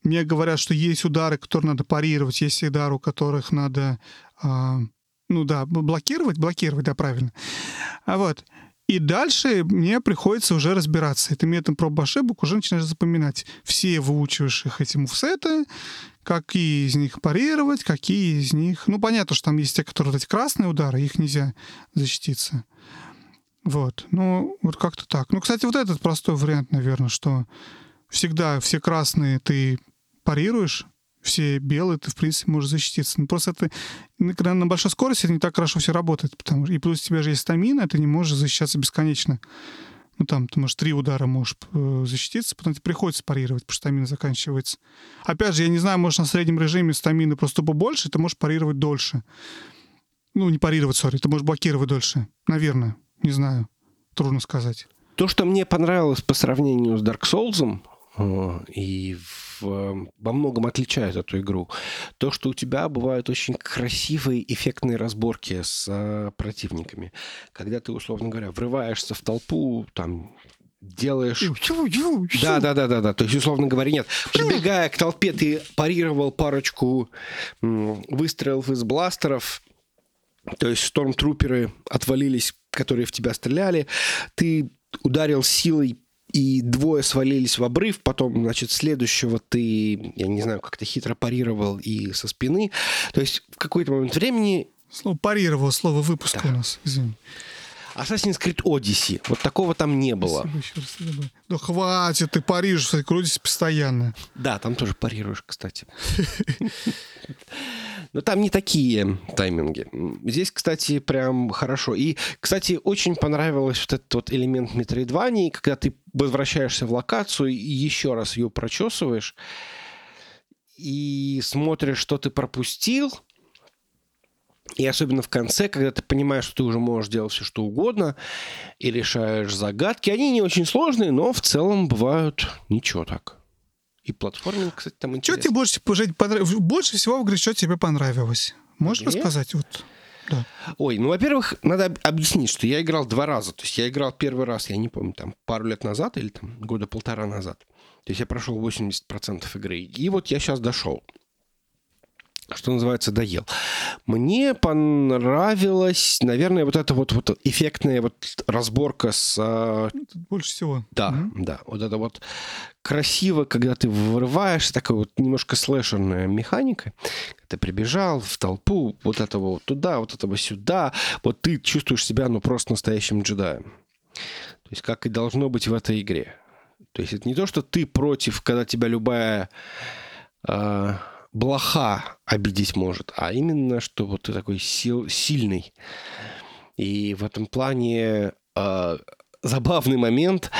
Мне говорят, что есть удары, которые надо парировать, есть удары, у которых надо, а, ну да, блокировать, блокировать, да, правильно. А вот. И дальше мне приходится уже разбираться. Это методом проб ошибок уже начинаешь запоминать. Все выучиваешь их эти мувсеты, какие из них парировать, какие из них... Ну, понятно, что там есть те, которые вот эти красные удары, их нельзя защититься. Вот. Ну, вот как-то так. Ну, кстати, вот этот простой вариант, наверное, что всегда все красные ты парируешь, все белые, ты, в принципе, можешь защититься. Но ну, просто это, когда на большой скорости, это не так хорошо все работает. Потому, и плюс у тебя же есть стамина, ты не можешь защищаться бесконечно. Ну, там, ты можешь три удара можешь э, защититься, потом тебе приходится парировать, потому что стамина заканчивается. Опять же, я не знаю, может, на среднем режиме стамины просто побольше, ты можешь парировать дольше. Ну, не парировать, сори, ты можешь блокировать дольше. Наверное, не знаю. Трудно сказать. То, что мне понравилось по сравнению с Dark Souls, э, и во многом отличает эту игру. То, что у тебя бывают очень красивые, эффектные разборки с э, противниками. Когда ты, условно говоря, врываешься в толпу, там, делаешь... Да, да, да, да, да. То есть, условно говоря, нет. Прибегая к толпе, ты парировал парочку выстрелов из бластеров, то есть стормтруперы отвалились, которые в тебя стреляли. Ты ударил силой и двое свалились в обрыв, потом, значит, следующего ты, я не знаю, как-то хитро парировал и со спины. То есть в какой-то момент времени... Слово парировал, слово выпуска да. у нас, извини. Assassin's Creed Odyssey. Вот такого там не было. Да хватит, ты парируешь, кстати, крутишься постоянно. Да, там тоже парируешь, кстати. Но там не такие тайминги. Здесь, кстати, прям хорошо. И, кстати, очень понравился вот этот вот элемент метроидвании, когда ты возвращаешься в локацию и еще раз ее прочесываешь и смотришь, что ты пропустил, и особенно в конце, когда ты понимаешь, что ты уже можешь делать все, что угодно, и решаешь загадки. Они не очень сложные, но в целом бывают ничего так. И платформинг, кстати, там интересно. Что тебе больше, понрав... больше всего в игре, что тебе понравилось? Можешь Мне? рассказать? Вот. Да. Ой, ну, во-первых, надо объяснить, что я играл два раза. То есть я играл первый раз, я не помню, там, пару лет назад или там года полтора назад. То есть я прошел 80% игры. И вот я сейчас дошел что называется, доел. Мне понравилась, наверное, вот эта вот, вот эффектная вот разборка с... А, больше всего. Да, mm-hmm. да. Вот это вот красиво, когда ты вырываешься, такая вот немножко слэшерная механика. Ты прибежал в толпу, вот этого вот туда, вот этого сюда. Вот ты чувствуешь себя, ну, просто настоящим джедаем. То есть как и должно быть в этой игре. То есть это не то, что ты против, когда тебя любая... Э, блоха обидеть может, а именно, что вот ты такой сил, сильный. И в этом плане э, забавный момент,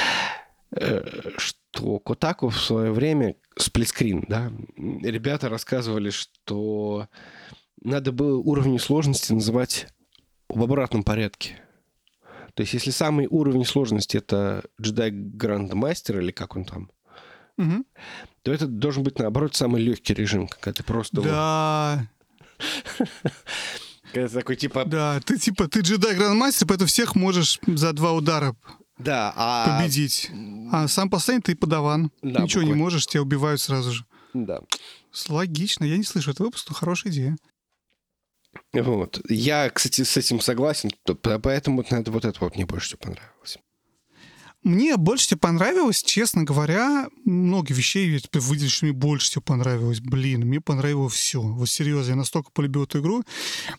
э, что Котаку в свое время, сплитскрин, да, ребята рассказывали, что надо было уровни сложности называть в обратном порядке. То есть, если самый уровень сложности это джедай Грандмастер, или как он там, угу. то это должен быть, наоборот, самый легкий режим, когда ты просто... Да. Когда такой, типа... Да, ты типа, ты джедай грандмастер, поэтому всех можешь за два удара да, а... победить. А сам последний ты подаван. Да, Ничего буквально. не можешь, тебя убивают сразу же. Да. Логично. Я не слышу этот выпуск, но хорошая идея. Вот. Я, кстати, с этим согласен, поэтому вот, вот это вот мне больше всего понравилось. Мне больше всего понравилось, честно говоря, много вещей я теперь выделил, что мне больше всего понравилось. Блин, мне понравилось все. Вот серьезно, я настолько полюбил эту игру.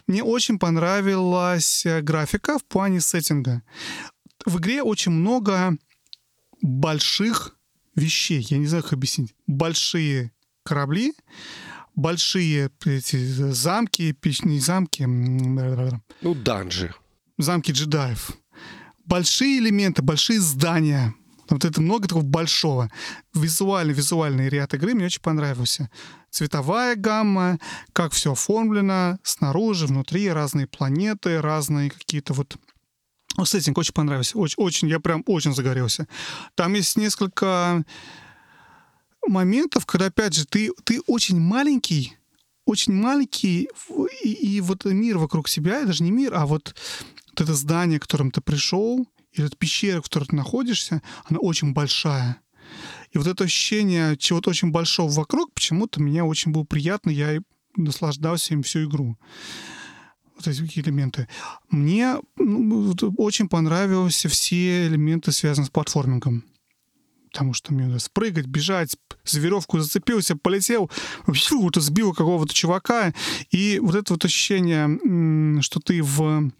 Мне очень понравилась э, графика в плане сеттинга. В игре очень много больших вещей. Я не знаю, как объяснить. Большие корабли, большие эти замки, не замки. Ну, данжи. Замки джедаев большие элементы, большие здания. Вот это много такого большого. Визуальный, визуальный ряд игры мне очень понравился. Цветовая гамма, как все оформлено снаружи, внутри, разные планеты, разные какие-то вот сеттинг очень понравился. Очень, очень, я прям очень загорелся. Там есть несколько моментов, когда, опять же, ты, ты очень маленький, очень маленький, и, и вот мир вокруг себя, даже не мир, а вот это здание, к которому ты пришел, или эта пещера, в которой ты находишься, она очень большая. И вот это ощущение чего-то очень большого вокруг почему-то мне очень было приятно, я и наслаждался им всю игру. Вот эти элементы. Мне ну, очень понравились все элементы, связанные с платформингом потому что мне надо спрыгать, бежать, за веревку зацепился, полетел, вот сбил какого-то чувака. И вот это вот ощущение, что ты в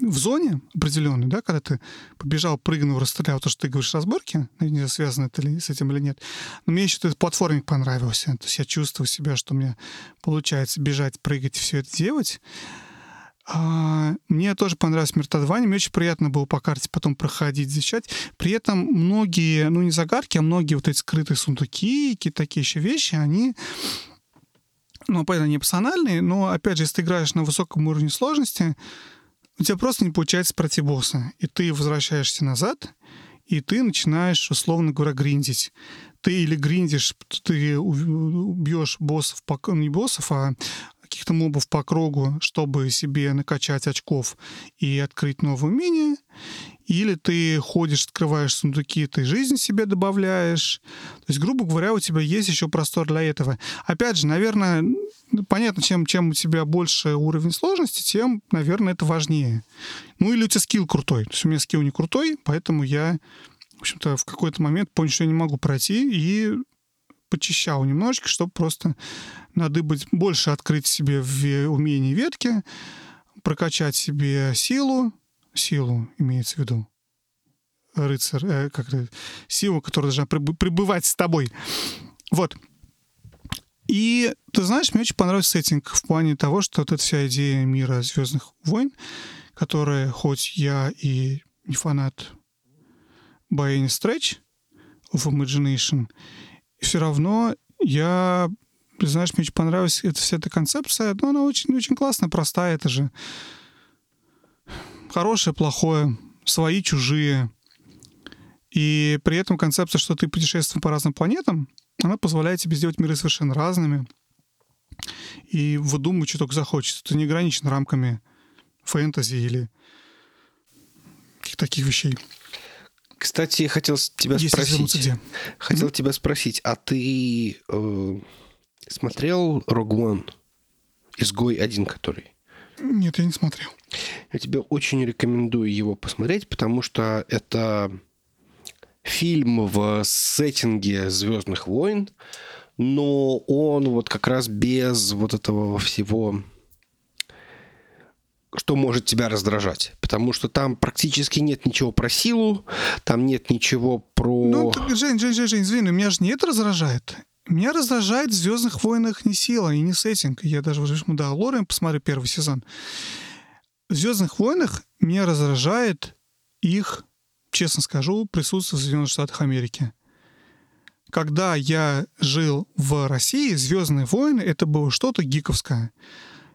в зоне определенной, да, когда ты побежал, прыгнул, расстрелял, то, что ты говоришь, разборки, не связано это ли, с этим или нет. Но мне еще этот платформик понравился. То есть я чувствую себя, что мне получается бежать, прыгать, все это делать. А, мне тоже понравилось мертвование. Мне очень приятно было по карте потом проходить, защищать. При этом многие, ну не загадки, а многие вот эти скрытые сундуки, какие-то такие еще вещи, они ну, понятно, не опциональные, но, опять же, если ты играешь на высоком уровне сложности, у тебя просто не получается пройти босса. И ты возвращаешься назад, и ты начинаешь, условно говоря, гриндить. Ты или гриндишь, ты убьешь боссов, не боссов, а каких-то мобов по кругу, чтобы себе накачать очков и открыть новые умения, или ты ходишь, открываешь сундуки, ты жизнь себе добавляешь. То есть, грубо говоря, у тебя есть еще простор для этого. Опять же, наверное, понятно, чем, чем у тебя больше уровень сложности, тем, наверное, это важнее. Ну или у тебя скилл крутой. То есть у меня скилл не крутой, поэтому я, в общем-то, в какой-то момент понял, что я не могу пройти, и почищал немножечко, чтобы просто надыбать, больше открыть себе в умении ветки, прокачать себе силу, силу имеется в виду, рыцарь, э, как это, силу, которая должна пребывать с тобой. Вот. И ты знаешь, мне очень понравился сеттинг в плане того, что вот эта вся идея мира Звездных войн, которая, хоть я и не фанат by any stretch of imagination, все равно я, знаешь, мне очень понравилась эта вся эта концепция, но она очень-очень классная, простая, это же хорошее, плохое, свои, чужие. И при этом концепция, что ты путешествуешь по разным планетам, она позволяет тебе сделать миры совершенно разными и выдумывать, что только захочется. Ты не ограничен рамками фэнтези или каких-то таких вещей. Кстати, я хотел тебя Если спросить. Где. Хотел mm-hmm. тебя спросить, а ты э, смотрел Rogue One? Изгой один, который? Нет, я не смотрел. Я тебе очень рекомендую его посмотреть, потому что это фильм в сеттинге Звездных войн, но он вот как раз без вот этого всего что может тебя раздражать. Потому что там практически нет ничего про силу, там нет ничего про... Ну, Жень, Жень, Жень, Жень, извини, меня же не это раздражает. Меня раздражает в «Звездных войнах» не сила и не сеттинг. Я даже возьму, да, Лорен, посмотрю первый сезон. В «Звездных войнах» меня раздражает их, честно скажу, присутствие в Соединенных Штатах Америки. Когда я жил в России, «Звездные войны» — это было что-то гиковское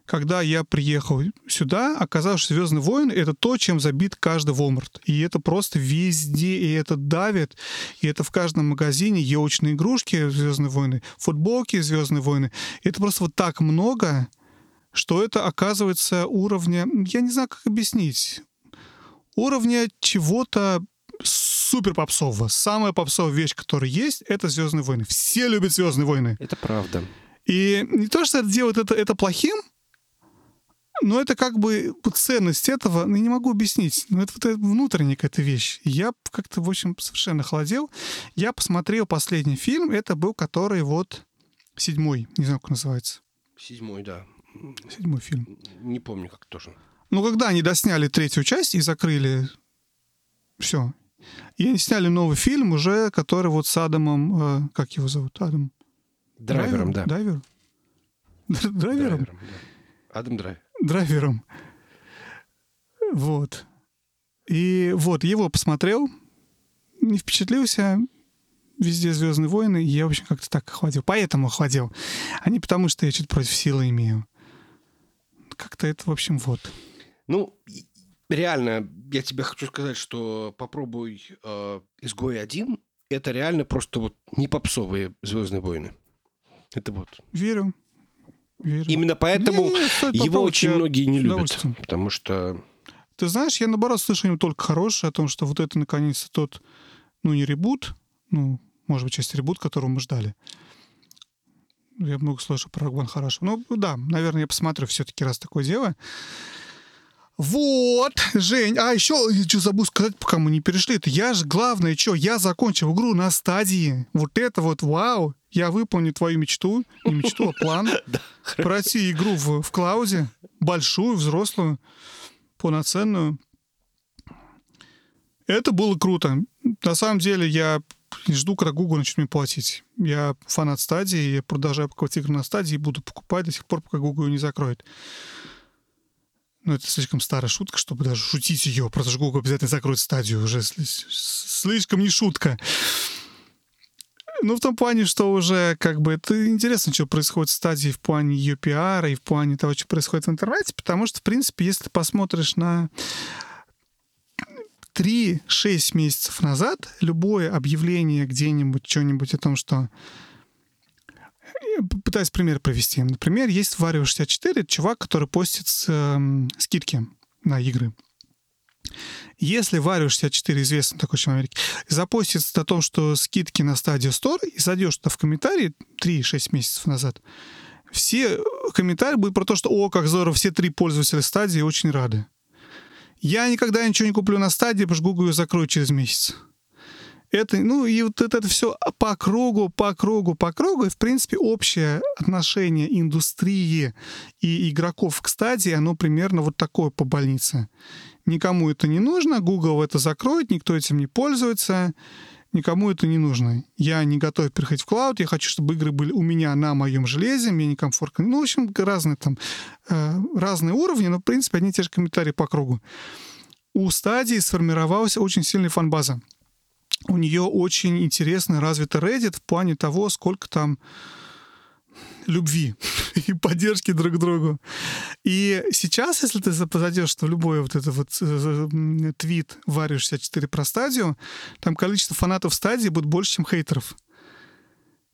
когда я приехал сюда, оказалось, что «Звездные войны» — это то, чем забит каждый Walmart. И это просто везде, и это давит, и это в каждом магазине елочные игрушки «Звездные войны», футболки «Звездные войны». Это просто вот так много, что это оказывается уровня... Я не знаю, как объяснить. Уровня чего-то супер попсового. Самая попсовая вещь, которая есть, это Звездные войны. Все любят Звездные войны. Это правда. И не то, что это делает это, это плохим, но это как бы ценность этого, ну, я не могу объяснить. Но это вот это внутренняя какая-то вещь. Я как-то, в общем, совершенно холодел. Я посмотрел последний фильм, это был который вот седьмой, не знаю, как называется. Седьмой, да. Седьмой фильм. Не помню, как тоже. Ну, когда они досняли третью часть и закрыли все. И они сняли новый фильм уже, который вот с Адамом, э, как его зовут, Адам? Драйвером, Драйвер? да. Драйвер? Драйвером? Драйвером да. Адам Драйвер драйвером. Вот. И вот, его посмотрел, не впечатлился, везде Звездные войны, и я, в общем, как-то так охладил. Поэтому охладил. А не потому, что я что-то против силы имею. Как-то это, в общем, вот. Ну, реально, я тебе хочу сказать, что попробуй э, «Изгой один». Это реально просто вот не попсовые «Звездные войны». Это вот. Верю. Верю. Именно поэтому не, не, его очень многие не любят. Потому что... Ты знаешь, я наоборот слышу им только хорошее о том, что вот это наконец-то тот, ну, не ребут, ну, Может быть, часть ребут, которого мы ждали. Я много слышал про One хорошо. Ну, да, наверное, я посмотрю все-таки, раз такое дело. Вот, Жень, а еще, что забыл сказать, пока мы не перешли, это я же, главное, что, я закончил игру на стадии. Вот это вот, вау, я выполню твою мечту, не мечту, а план. Пройти игру в, в клауде, большую, взрослую, полноценную. Это было круто. На самом деле я жду, когда Google начнет мне платить. Я фанат стадии, я продолжаю покупать игры на стадии и буду покупать до сих пор, пока Google ее не закроет. Ну, это слишком старая шутка, чтобы даже шутить ее. Просто что Google обязательно закроет стадию. Уже слишком не шутка. Ну, в том плане, что уже как бы это интересно, что происходит в стадии в плане ее пиара и в плане того, что происходит в интернете, потому что, в принципе, если ты посмотришь на 3-6 месяцев назад любое объявление где-нибудь, что-нибудь о том, что пытаюсь пример провести. Например, есть в Wario 64 чувак, который постит с, э, скидки на игры. Если Wario 64, известный такой человек в Америке, запостит о том, что скидки на стадию Store, и зайдешь туда в комментарии 3-6 месяцев назад, все комментарии будут про то, что «О, как здорово, все три пользователя стадии очень рады». Я никогда ничего не куплю на стадии, потому что Google ее закроют через месяц это, ну, и вот это, это все по кругу, по кругу, по кругу. И, в принципе, общее отношение индустрии и игроков к стадии, оно примерно вот такое по больнице. Никому это не нужно, Google это закроет, никто этим не пользуется, никому это не нужно. Я не готов переходить в клауд, я хочу, чтобы игры были у меня на моем железе, мне некомфортно. Ну, в общем, разные там, э, разные уровни, но, в принципе, одни и те же комментарии по кругу. У стадии сформировалась очень сильная фан-база у нее очень интересно развитый Reddit в плане того, сколько там любви и поддержки друг другу. И сейчас, если ты зайдешь в любой вот этот вот э, твит Варю 64 про стадию, там количество фанатов стадии будет больше, чем хейтеров.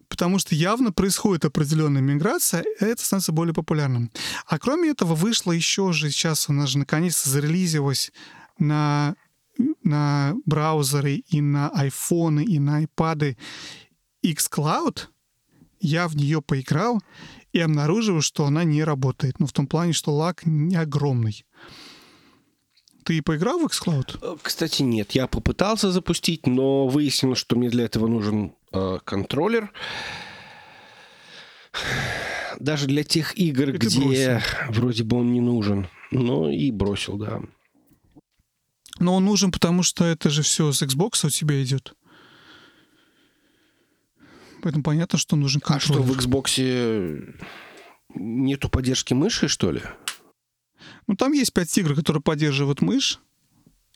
Потому что явно происходит определенная миграция, и это становится более популярным. А кроме этого, вышло еще же сейчас у нас же наконец-то зарелизилось на на браузеры и на айфоны, и на iPad xCloud, я в нее поиграл и обнаружил, что она не работает. Ну, в том плане, что лаг не огромный. Ты поиграл в xCloud? Э, кстати, нет. Я попытался запустить, но выяснилось, что мне для этого нужен э, контроллер. Даже для тех игр, где бросил. вроде бы он не нужен. Ну и бросил, да. Но он нужен, потому что это же все с Xbox у тебя идет. Поэтому понятно, что нужен контроллер. А что, в Xbox нету поддержки мыши, что ли? Ну, там есть пять игр, которые поддерживают мышь.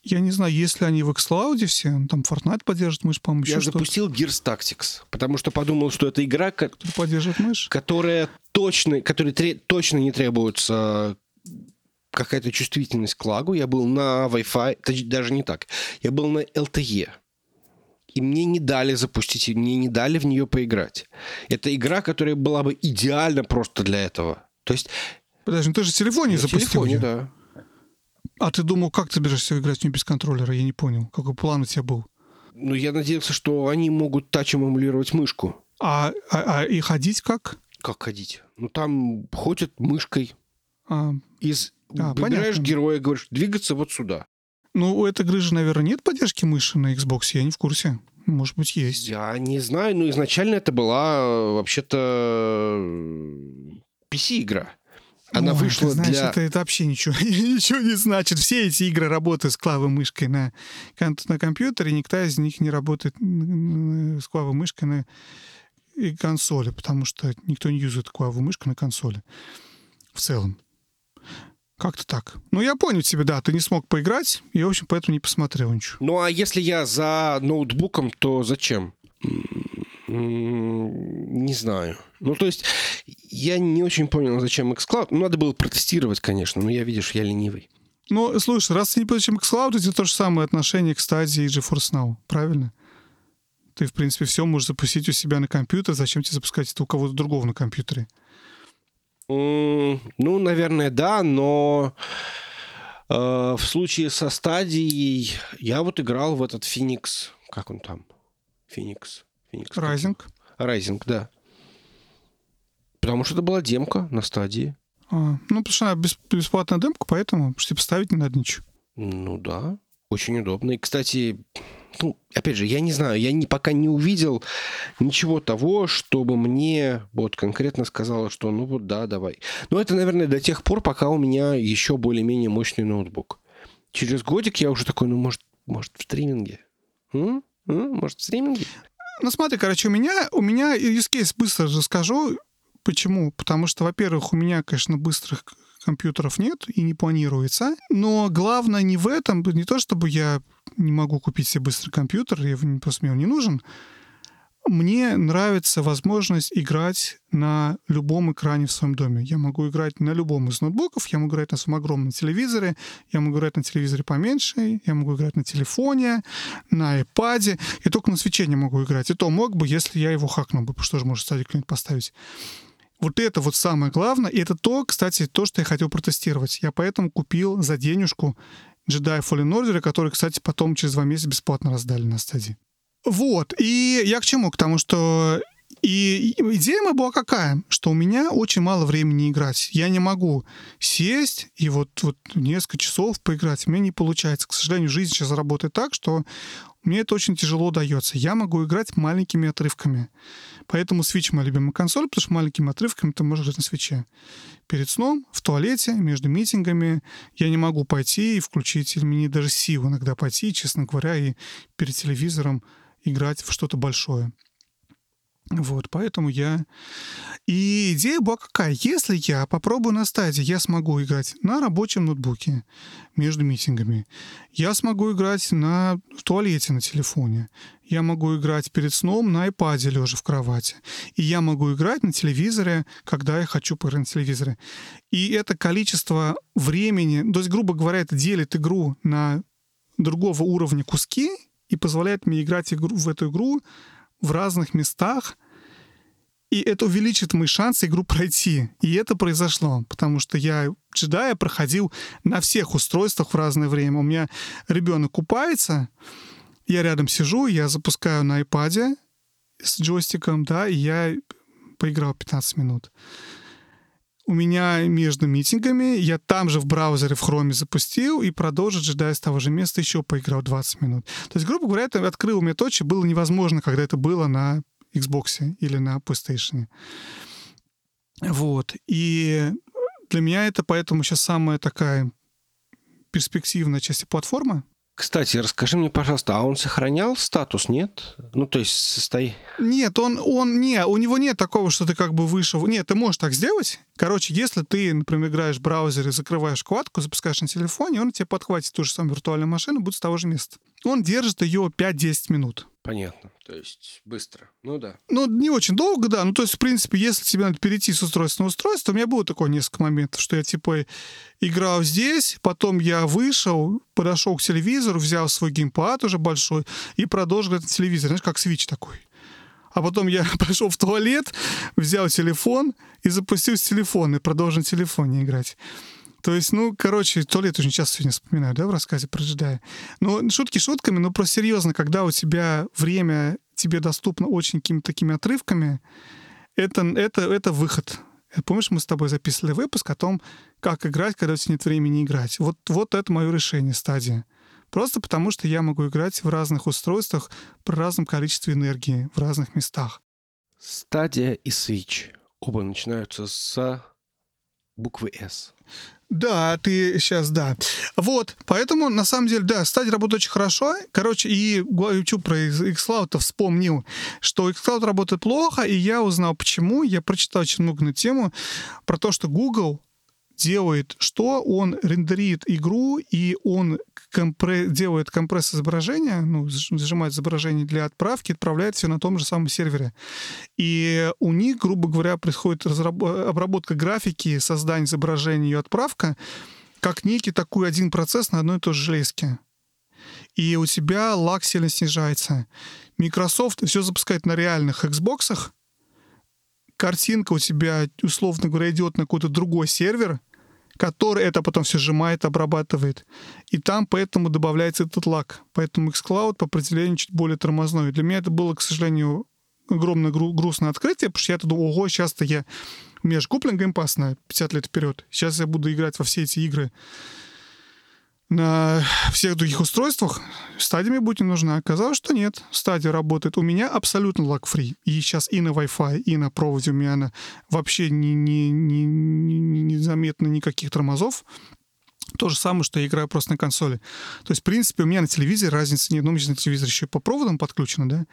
Я не знаю, если они в xCloud все, ну, там Fortnite поддержит мышь, по-моему, Я запустил Gears Tactics, потому что подумал, что это игра, которая поддерживает мышь, которая точно, которой тре- точно не требуется какая-то чувствительность к лагу. Я был на Wi-Fi, даже не так. Я был на LTE. И мне не дали запустить, мне не дали в нее поиграть. Это игра, которая была бы идеальна просто для этого. То есть... Подожди, ну ты же в телефоне запустил телефоне, да. А ты думал, как ты собираешься играть в нее без контроллера? Я не понял. Какой план у тебя был? Ну, я надеялся, что они могут тачем эмулировать мышку. А, а, а и ходить как? Как ходить? Ну, там ходят мышкой. А, из а, выбираешь понятно. героя, говоришь, двигаться вот сюда. Ну, у этой игры же, наверное, нет поддержки мыши на Xbox, я не в курсе. Может быть, есть. Я не знаю, но изначально это была э, вообще-то PC-игра. Она Ой, вышла ты знаешь, для... это, это вообще ничего, ничего не значит. Все эти игры работают с клавой мышкой на, на компьютере, никто из них не работает с клавой мышкой на консоли, потому что никто не юзает клаву мышкой на консоли в целом. Как-то так. Ну, я понял тебе, да, ты не смог поиграть, и, в общем, поэтому не посмотрел ничего. Ну, а если я за ноутбуком, то зачем? Не знаю. Ну, то есть, я не очень понял, зачем xCloud. Ну, надо было протестировать, конечно, но я, видишь, я ленивый. Ну, слушай, раз ты не зачем xCloud, это то же самое отношение к стадии GeForce Now, правильно? Ты, в принципе, все можешь запустить у себя на компьютер, зачем тебе запускать это у кого-то другого на компьютере? Ну, наверное, да, но э, в случае со стадией я вот играл в этот Феникс. Как он там? Феникс. Phoenix. Rising. Rising, да. Потому что это была демка на стадии. А, ну, потому что она бес- бесплатная демка, поэтому типа ставить не надо ничего. Ну да, очень удобно. И, кстати, ну, опять же, я не знаю, я не, пока не увидел ничего того, чтобы мне вот конкретно сказала, что ну вот да, давай. Но это, наверное, до тех пор, пока у меня еще более-менее мощный ноутбук. Через годик я уже такой, ну, может, может в стриминге? М? М? Может, в стриминге? Ну, смотри, короче, у меня, у меня use case быстро расскажу. Почему? Потому что, во-первых, у меня, конечно, быстрых компьютеров нет и не планируется. Но главное не в этом, не то, чтобы я не могу купить себе быстрый компьютер, я просто мне он не нужен. Мне нравится возможность играть на любом экране в своем доме. Я могу играть на любом из ноутбуков, я могу играть на своем огромном телевизоре, я могу играть на телевизоре поменьше, я могу играть на телефоне, на iPad, и только на свече не могу играть. И то мог бы, если я его хакнул бы, что же может стадик клиент поставить. Вот это вот самое главное. И это то, кстати, то, что я хотел протестировать. Я поэтому купил за денежку Jedi Fallen Order, который, кстати, потом через два месяца бесплатно раздали на стадии. Вот. И я к чему? К тому, что и идея моя была какая? Что у меня очень мало времени играть. Я не могу сесть и вот, вот несколько часов поиграть. Меня не получается. К сожалению, жизнь сейчас работает так, что мне это очень тяжело дается. Я могу играть маленькими отрывками. Поэтому Switch моя любимая консоль, потому что маленькими отрывками ты можешь играть на свече. Перед сном, в туалете, между митингами. Я не могу пойти и включить, или мне даже сил иногда пойти, честно говоря, и перед телевизором играть в что-то большое. Вот, поэтому я... И идея была какая? Если я попробую на стадии, я смогу играть на рабочем ноутбуке между митингами. Я смогу играть на в туалете на телефоне. Я могу играть перед сном на iPad, лежа в кровати. И я могу играть на телевизоре, когда я хочу поиграть на телевизоре. И это количество времени, то есть, грубо говоря, это делит игру на другого уровня куски и позволяет мне играть игру, в эту игру в разных местах, и это увеличит мои шансы игру пройти. И это произошло, потому что я джедая проходил на всех устройствах в разное время. У меня ребенок купается, я рядом сижу, я запускаю на iPad с джойстиком, да, и я поиграл 15 минут. У меня между митингами я там же в браузере в хроме запустил и продолжил джедай с того же места еще поиграл 20 минут. То есть, грубо говоря, это открыл мне то, что было невозможно, когда это было на Xbox или на PlayStation. Вот. И для меня это поэтому сейчас самая такая перспективная часть платформы. Кстати, расскажи мне, пожалуйста, а он сохранял статус, нет? Ну, то есть состои... Нет, он, он, не, у него нет такого, что ты как бы вышел. Нет, ты можешь так сделать. Короче, если ты, например, играешь в браузере, закрываешь вкладку, запускаешь на телефоне, он тебе подхватит ту же самую виртуальную машину, будет с того же места. Он держит ее 5-10 минут. Понятно. То есть быстро. Ну да. Ну, не очень долго, да. Ну, то есть, в принципе, если тебе надо перейти с устройства на устройство, у меня было такое несколько моментов, что я, типа, играл здесь, потом я вышел, подошел к телевизору, взял свой геймпад уже большой и продолжил играть на телевизоре. Знаешь, как свич такой. А потом я пошел в туалет, взял телефон и запустил с телефона, и продолжил на телефоне играть. То есть, ну, короче, туалет очень часто сегодня вспоминаю, да, в рассказе про джедая. Но шутки шутками, но просто серьезно, когда у тебя время тебе доступно очень какими-то такими отрывками, это, это, это выход. Помнишь, мы с тобой записывали выпуск о том, как играть, когда у тебя нет времени играть. Вот, вот это мое решение, стадия. Просто потому, что я могу играть в разных устройствах при разном количестве энергии, в разных местах. Стадия и Switch. Оба начинаются с буквы «С». Да, ты сейчас, да. Вот, поэтому, на самом деле, да, стадия работает очень хорошо. Короче, и YouTube про xCloud вспомнил, что xCloud работает плохо, и я узнал, почему. Я прочитал очень много на тему про то, что Google делает что? Он рендерит игру, и он компре- делает компресс изображения, ну, зажимает изображение для отправки, отправляет все на том же самом сервере. И у них, грубо говоря, происходит разраб- обработка графики, создание изображения и отправка, как некий такой один процесс на одной и той же железке. И у тебя лаг сильно снижается. Microsoft все запускает на реальных Xbox, картинка у тебя, условно говоря, идет на какой-то другой сервер, который это потом все сжимает, обрабатывает. И там поэтому добавляется этот лаг. Поэтому xCloud по определению чуть более тормозной. Для меня это было, к сожалению, огромное гру- грустное открытие, потому что я думал, ого, сейчас-то я... У меня же куплен геймпас на 50 лет вперед. Сейчас я буду играть во все эти игры на всех других устройствах, стадия мне будет не нужна. Оказалось, что нет. Стадия работает. У меня абсолютно лаг-фри. И сейчас и на Wi-Fi, и на проводе у меня она вообще не, не, не, не, не заметно никаких тормозов. То же самое, что я играю просто на консоли. То есть, в принципе, у меня на телевизоре разницы нет. Ну, у меня на телевизоре еще по проводам подключено, да?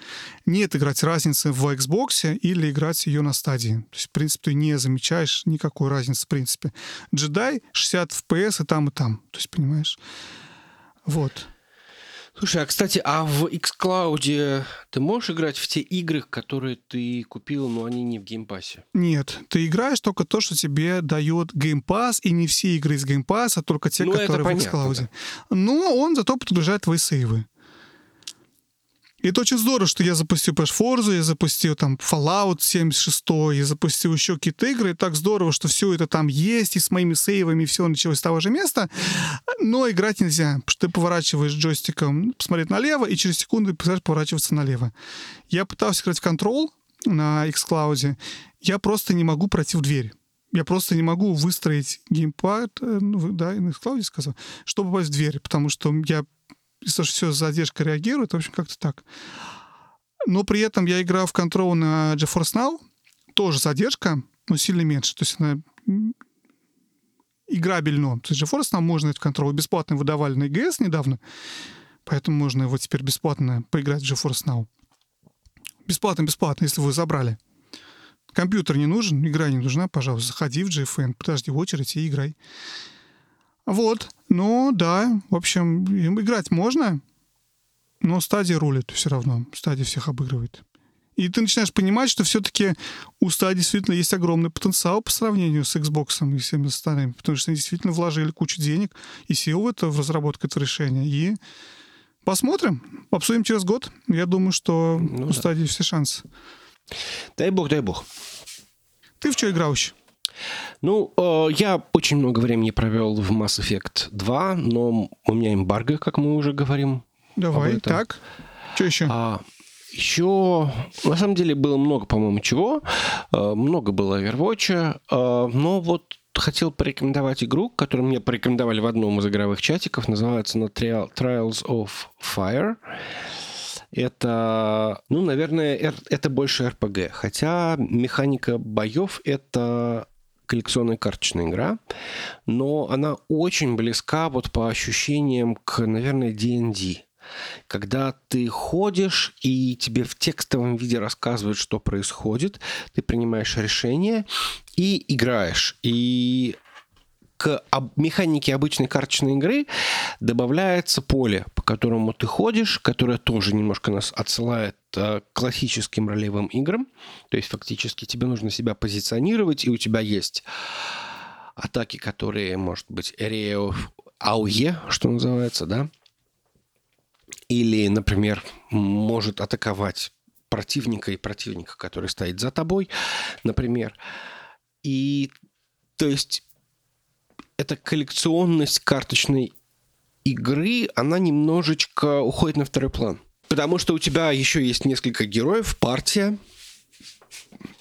Нет играть разницы в Xbox или играть ее на стадии. То есть, в принципе, ты не замечаешь никакой разницы, в принципе. Джедай 60 FPS и там, и там. То есть, понимаешь? Вот. Слушай, а кстати, а в xCloud ты можешь играть в те игры, которые ты купил, но они не в Game Pass е? Нет, ты играешь только то, что тебе дает Pass, и не все игры из Game Pass, а только те, Ну, которые в xCloud. да. Но он зато подгружает твои сейвы. И это очень здорово, что я запустил Pash Forza, я запустил там Fallout 76, я запустил еще какие-то игры, и так здорово, что все это там есть, и с моими сейвами все началось с того же места, но играть нельзя, потому что ты поворачиваешь джойстиком посмотреть налево, и через секунду пытаешься поворачиваться налево. Я пытался играть в Control на xCloud, я просто не могу пройти в дверь. Я просто не могу выстроить геймпад, э, ну, да, на xCloud сказал, чтобы попасть в дверь, потому что я что все с задержкой реагирует, в общем, как-то так. Но при этом я играю в Control на GeForce Now, тоже задержка, но сильно меньше. То есть она играбельно. То есть GeForce Now можно это в Control. Бесплатно выдавали на EGS недавно, поэтому можно его теперь бесплатно поиграть в GeForce Now. Бесплатно, бесплатно, если вы забрали. Компьютер не нужен, игра не нужна, пожалуйста, заходи в GFN, подожди в очередь и играй. Вот, ну да, в общем, играть можно, но стадия рулит все равно, стадия всех обыгрывает. И ты начинаешь понимать, что все-таки у стадии действительно есть огромный потенциал по сравнению с Xbox и всеми остальными, потому что они действительно вложили кучу денег и сил в это, в разработку этого решения. И посмотрим, обсудим через год. Я думаю, что Ну у да. стадии все шансы. Дай бог, дай бог. Ты в что играл еще? Ну, э, я очень много времени провел в Mass Effect 2, но у меня эмбарго, как мы уже говорим. Давай, так. Что еще? А еще, на самом деле, было много, по-моему, чего. Э, Много было Overwatch, э, но вот хотел порекомендовать игру, которую мне порекомендовали в одном из игровых чатиков. Называется она Trial- Trials of Fire. Это, ну, наверное, это больше RPG. Хотя механика боев — это коллекционная карточная игра, но она очень близка вот по ощущениям к, наверное, D&D когда ты ходишь и тебе в текстовом виде рассказывают, что происходит, ты принимаешь решение и играешь. И к механике обычной карточной игры добавляется поле, по которому ты ходишь, которое тоже немножко нас отсылает э, к классическим ролевым играм. То есть фактически тебе нужно себя позиционировать, и у тебя есть атаки, которые, может быть, of AOE, что называется, да? Или, например, может атаковать противника и противника, который стоит за тобой, например. И, то есть, эта коллекционность карточной игры, она немножечко уходит на второй план. Потому что у тебя еще есть несколько героев, партия.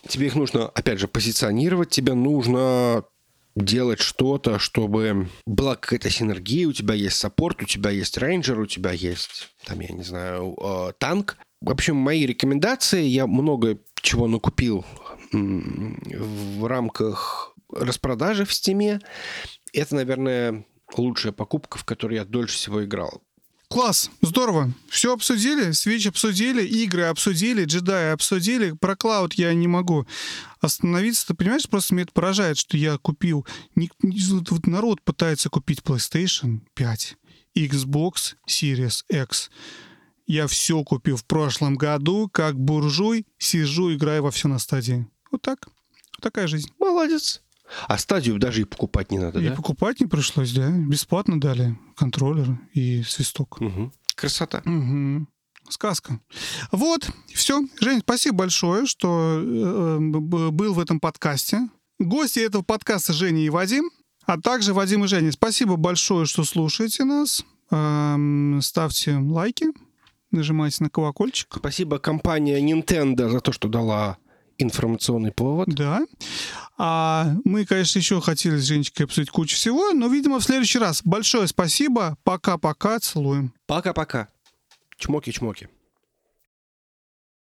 Тебе их нужно, опять же, позиционировать. Тебе нужно делать что-то, чтобы была какая-то синергия, у тебя есть support, у тебя есть рейнджер, у тебя есть, там, я не знаю, э, танк. В общем, мои рекомендации, я много чего накупил в рамках распродажи в Steam е. Это, наверное, лучшая покупка, в которой я дольше всего играл. Класс, здорово. Все обсудили, Switch обсудили, игры обсудили, джедаи обсудили. Про cloud я не могу остановиться. Ты понимаешь, просто меня это поражает, что я купил... вот народ пытается купить PlayStation 5, Xbox Series X. Я все купил в прошлом году, как буржуй, сижу, играю во все на стадии. Вот так. Вот такая жизнь. Молодец. А стадию даже и покупать не надо, И да? покупать не пришлось, да? Бесплатно дали контроллер и свисток. Мгм. Красота. Мгм. Сказка. Вот, все. Жень, спасибо большое, что э, б- был в этом подкасте. Гости этого подкаста Женя и Вадим, а также Вадим и Женя. Спасибо большое, что слушаете нас. Эм, Ставьте лайки, нажимайте на колокольчик. Спасибо компания Nintendo за то, что дала информационный повод. Да. А мы, конечно, еще хотели с Женечкой обсудить кучу всего, но, видимо, в следующий раз. Большое спасибо. Пока-пока. Целуем. Пока-пока. Чмоки-чмоки.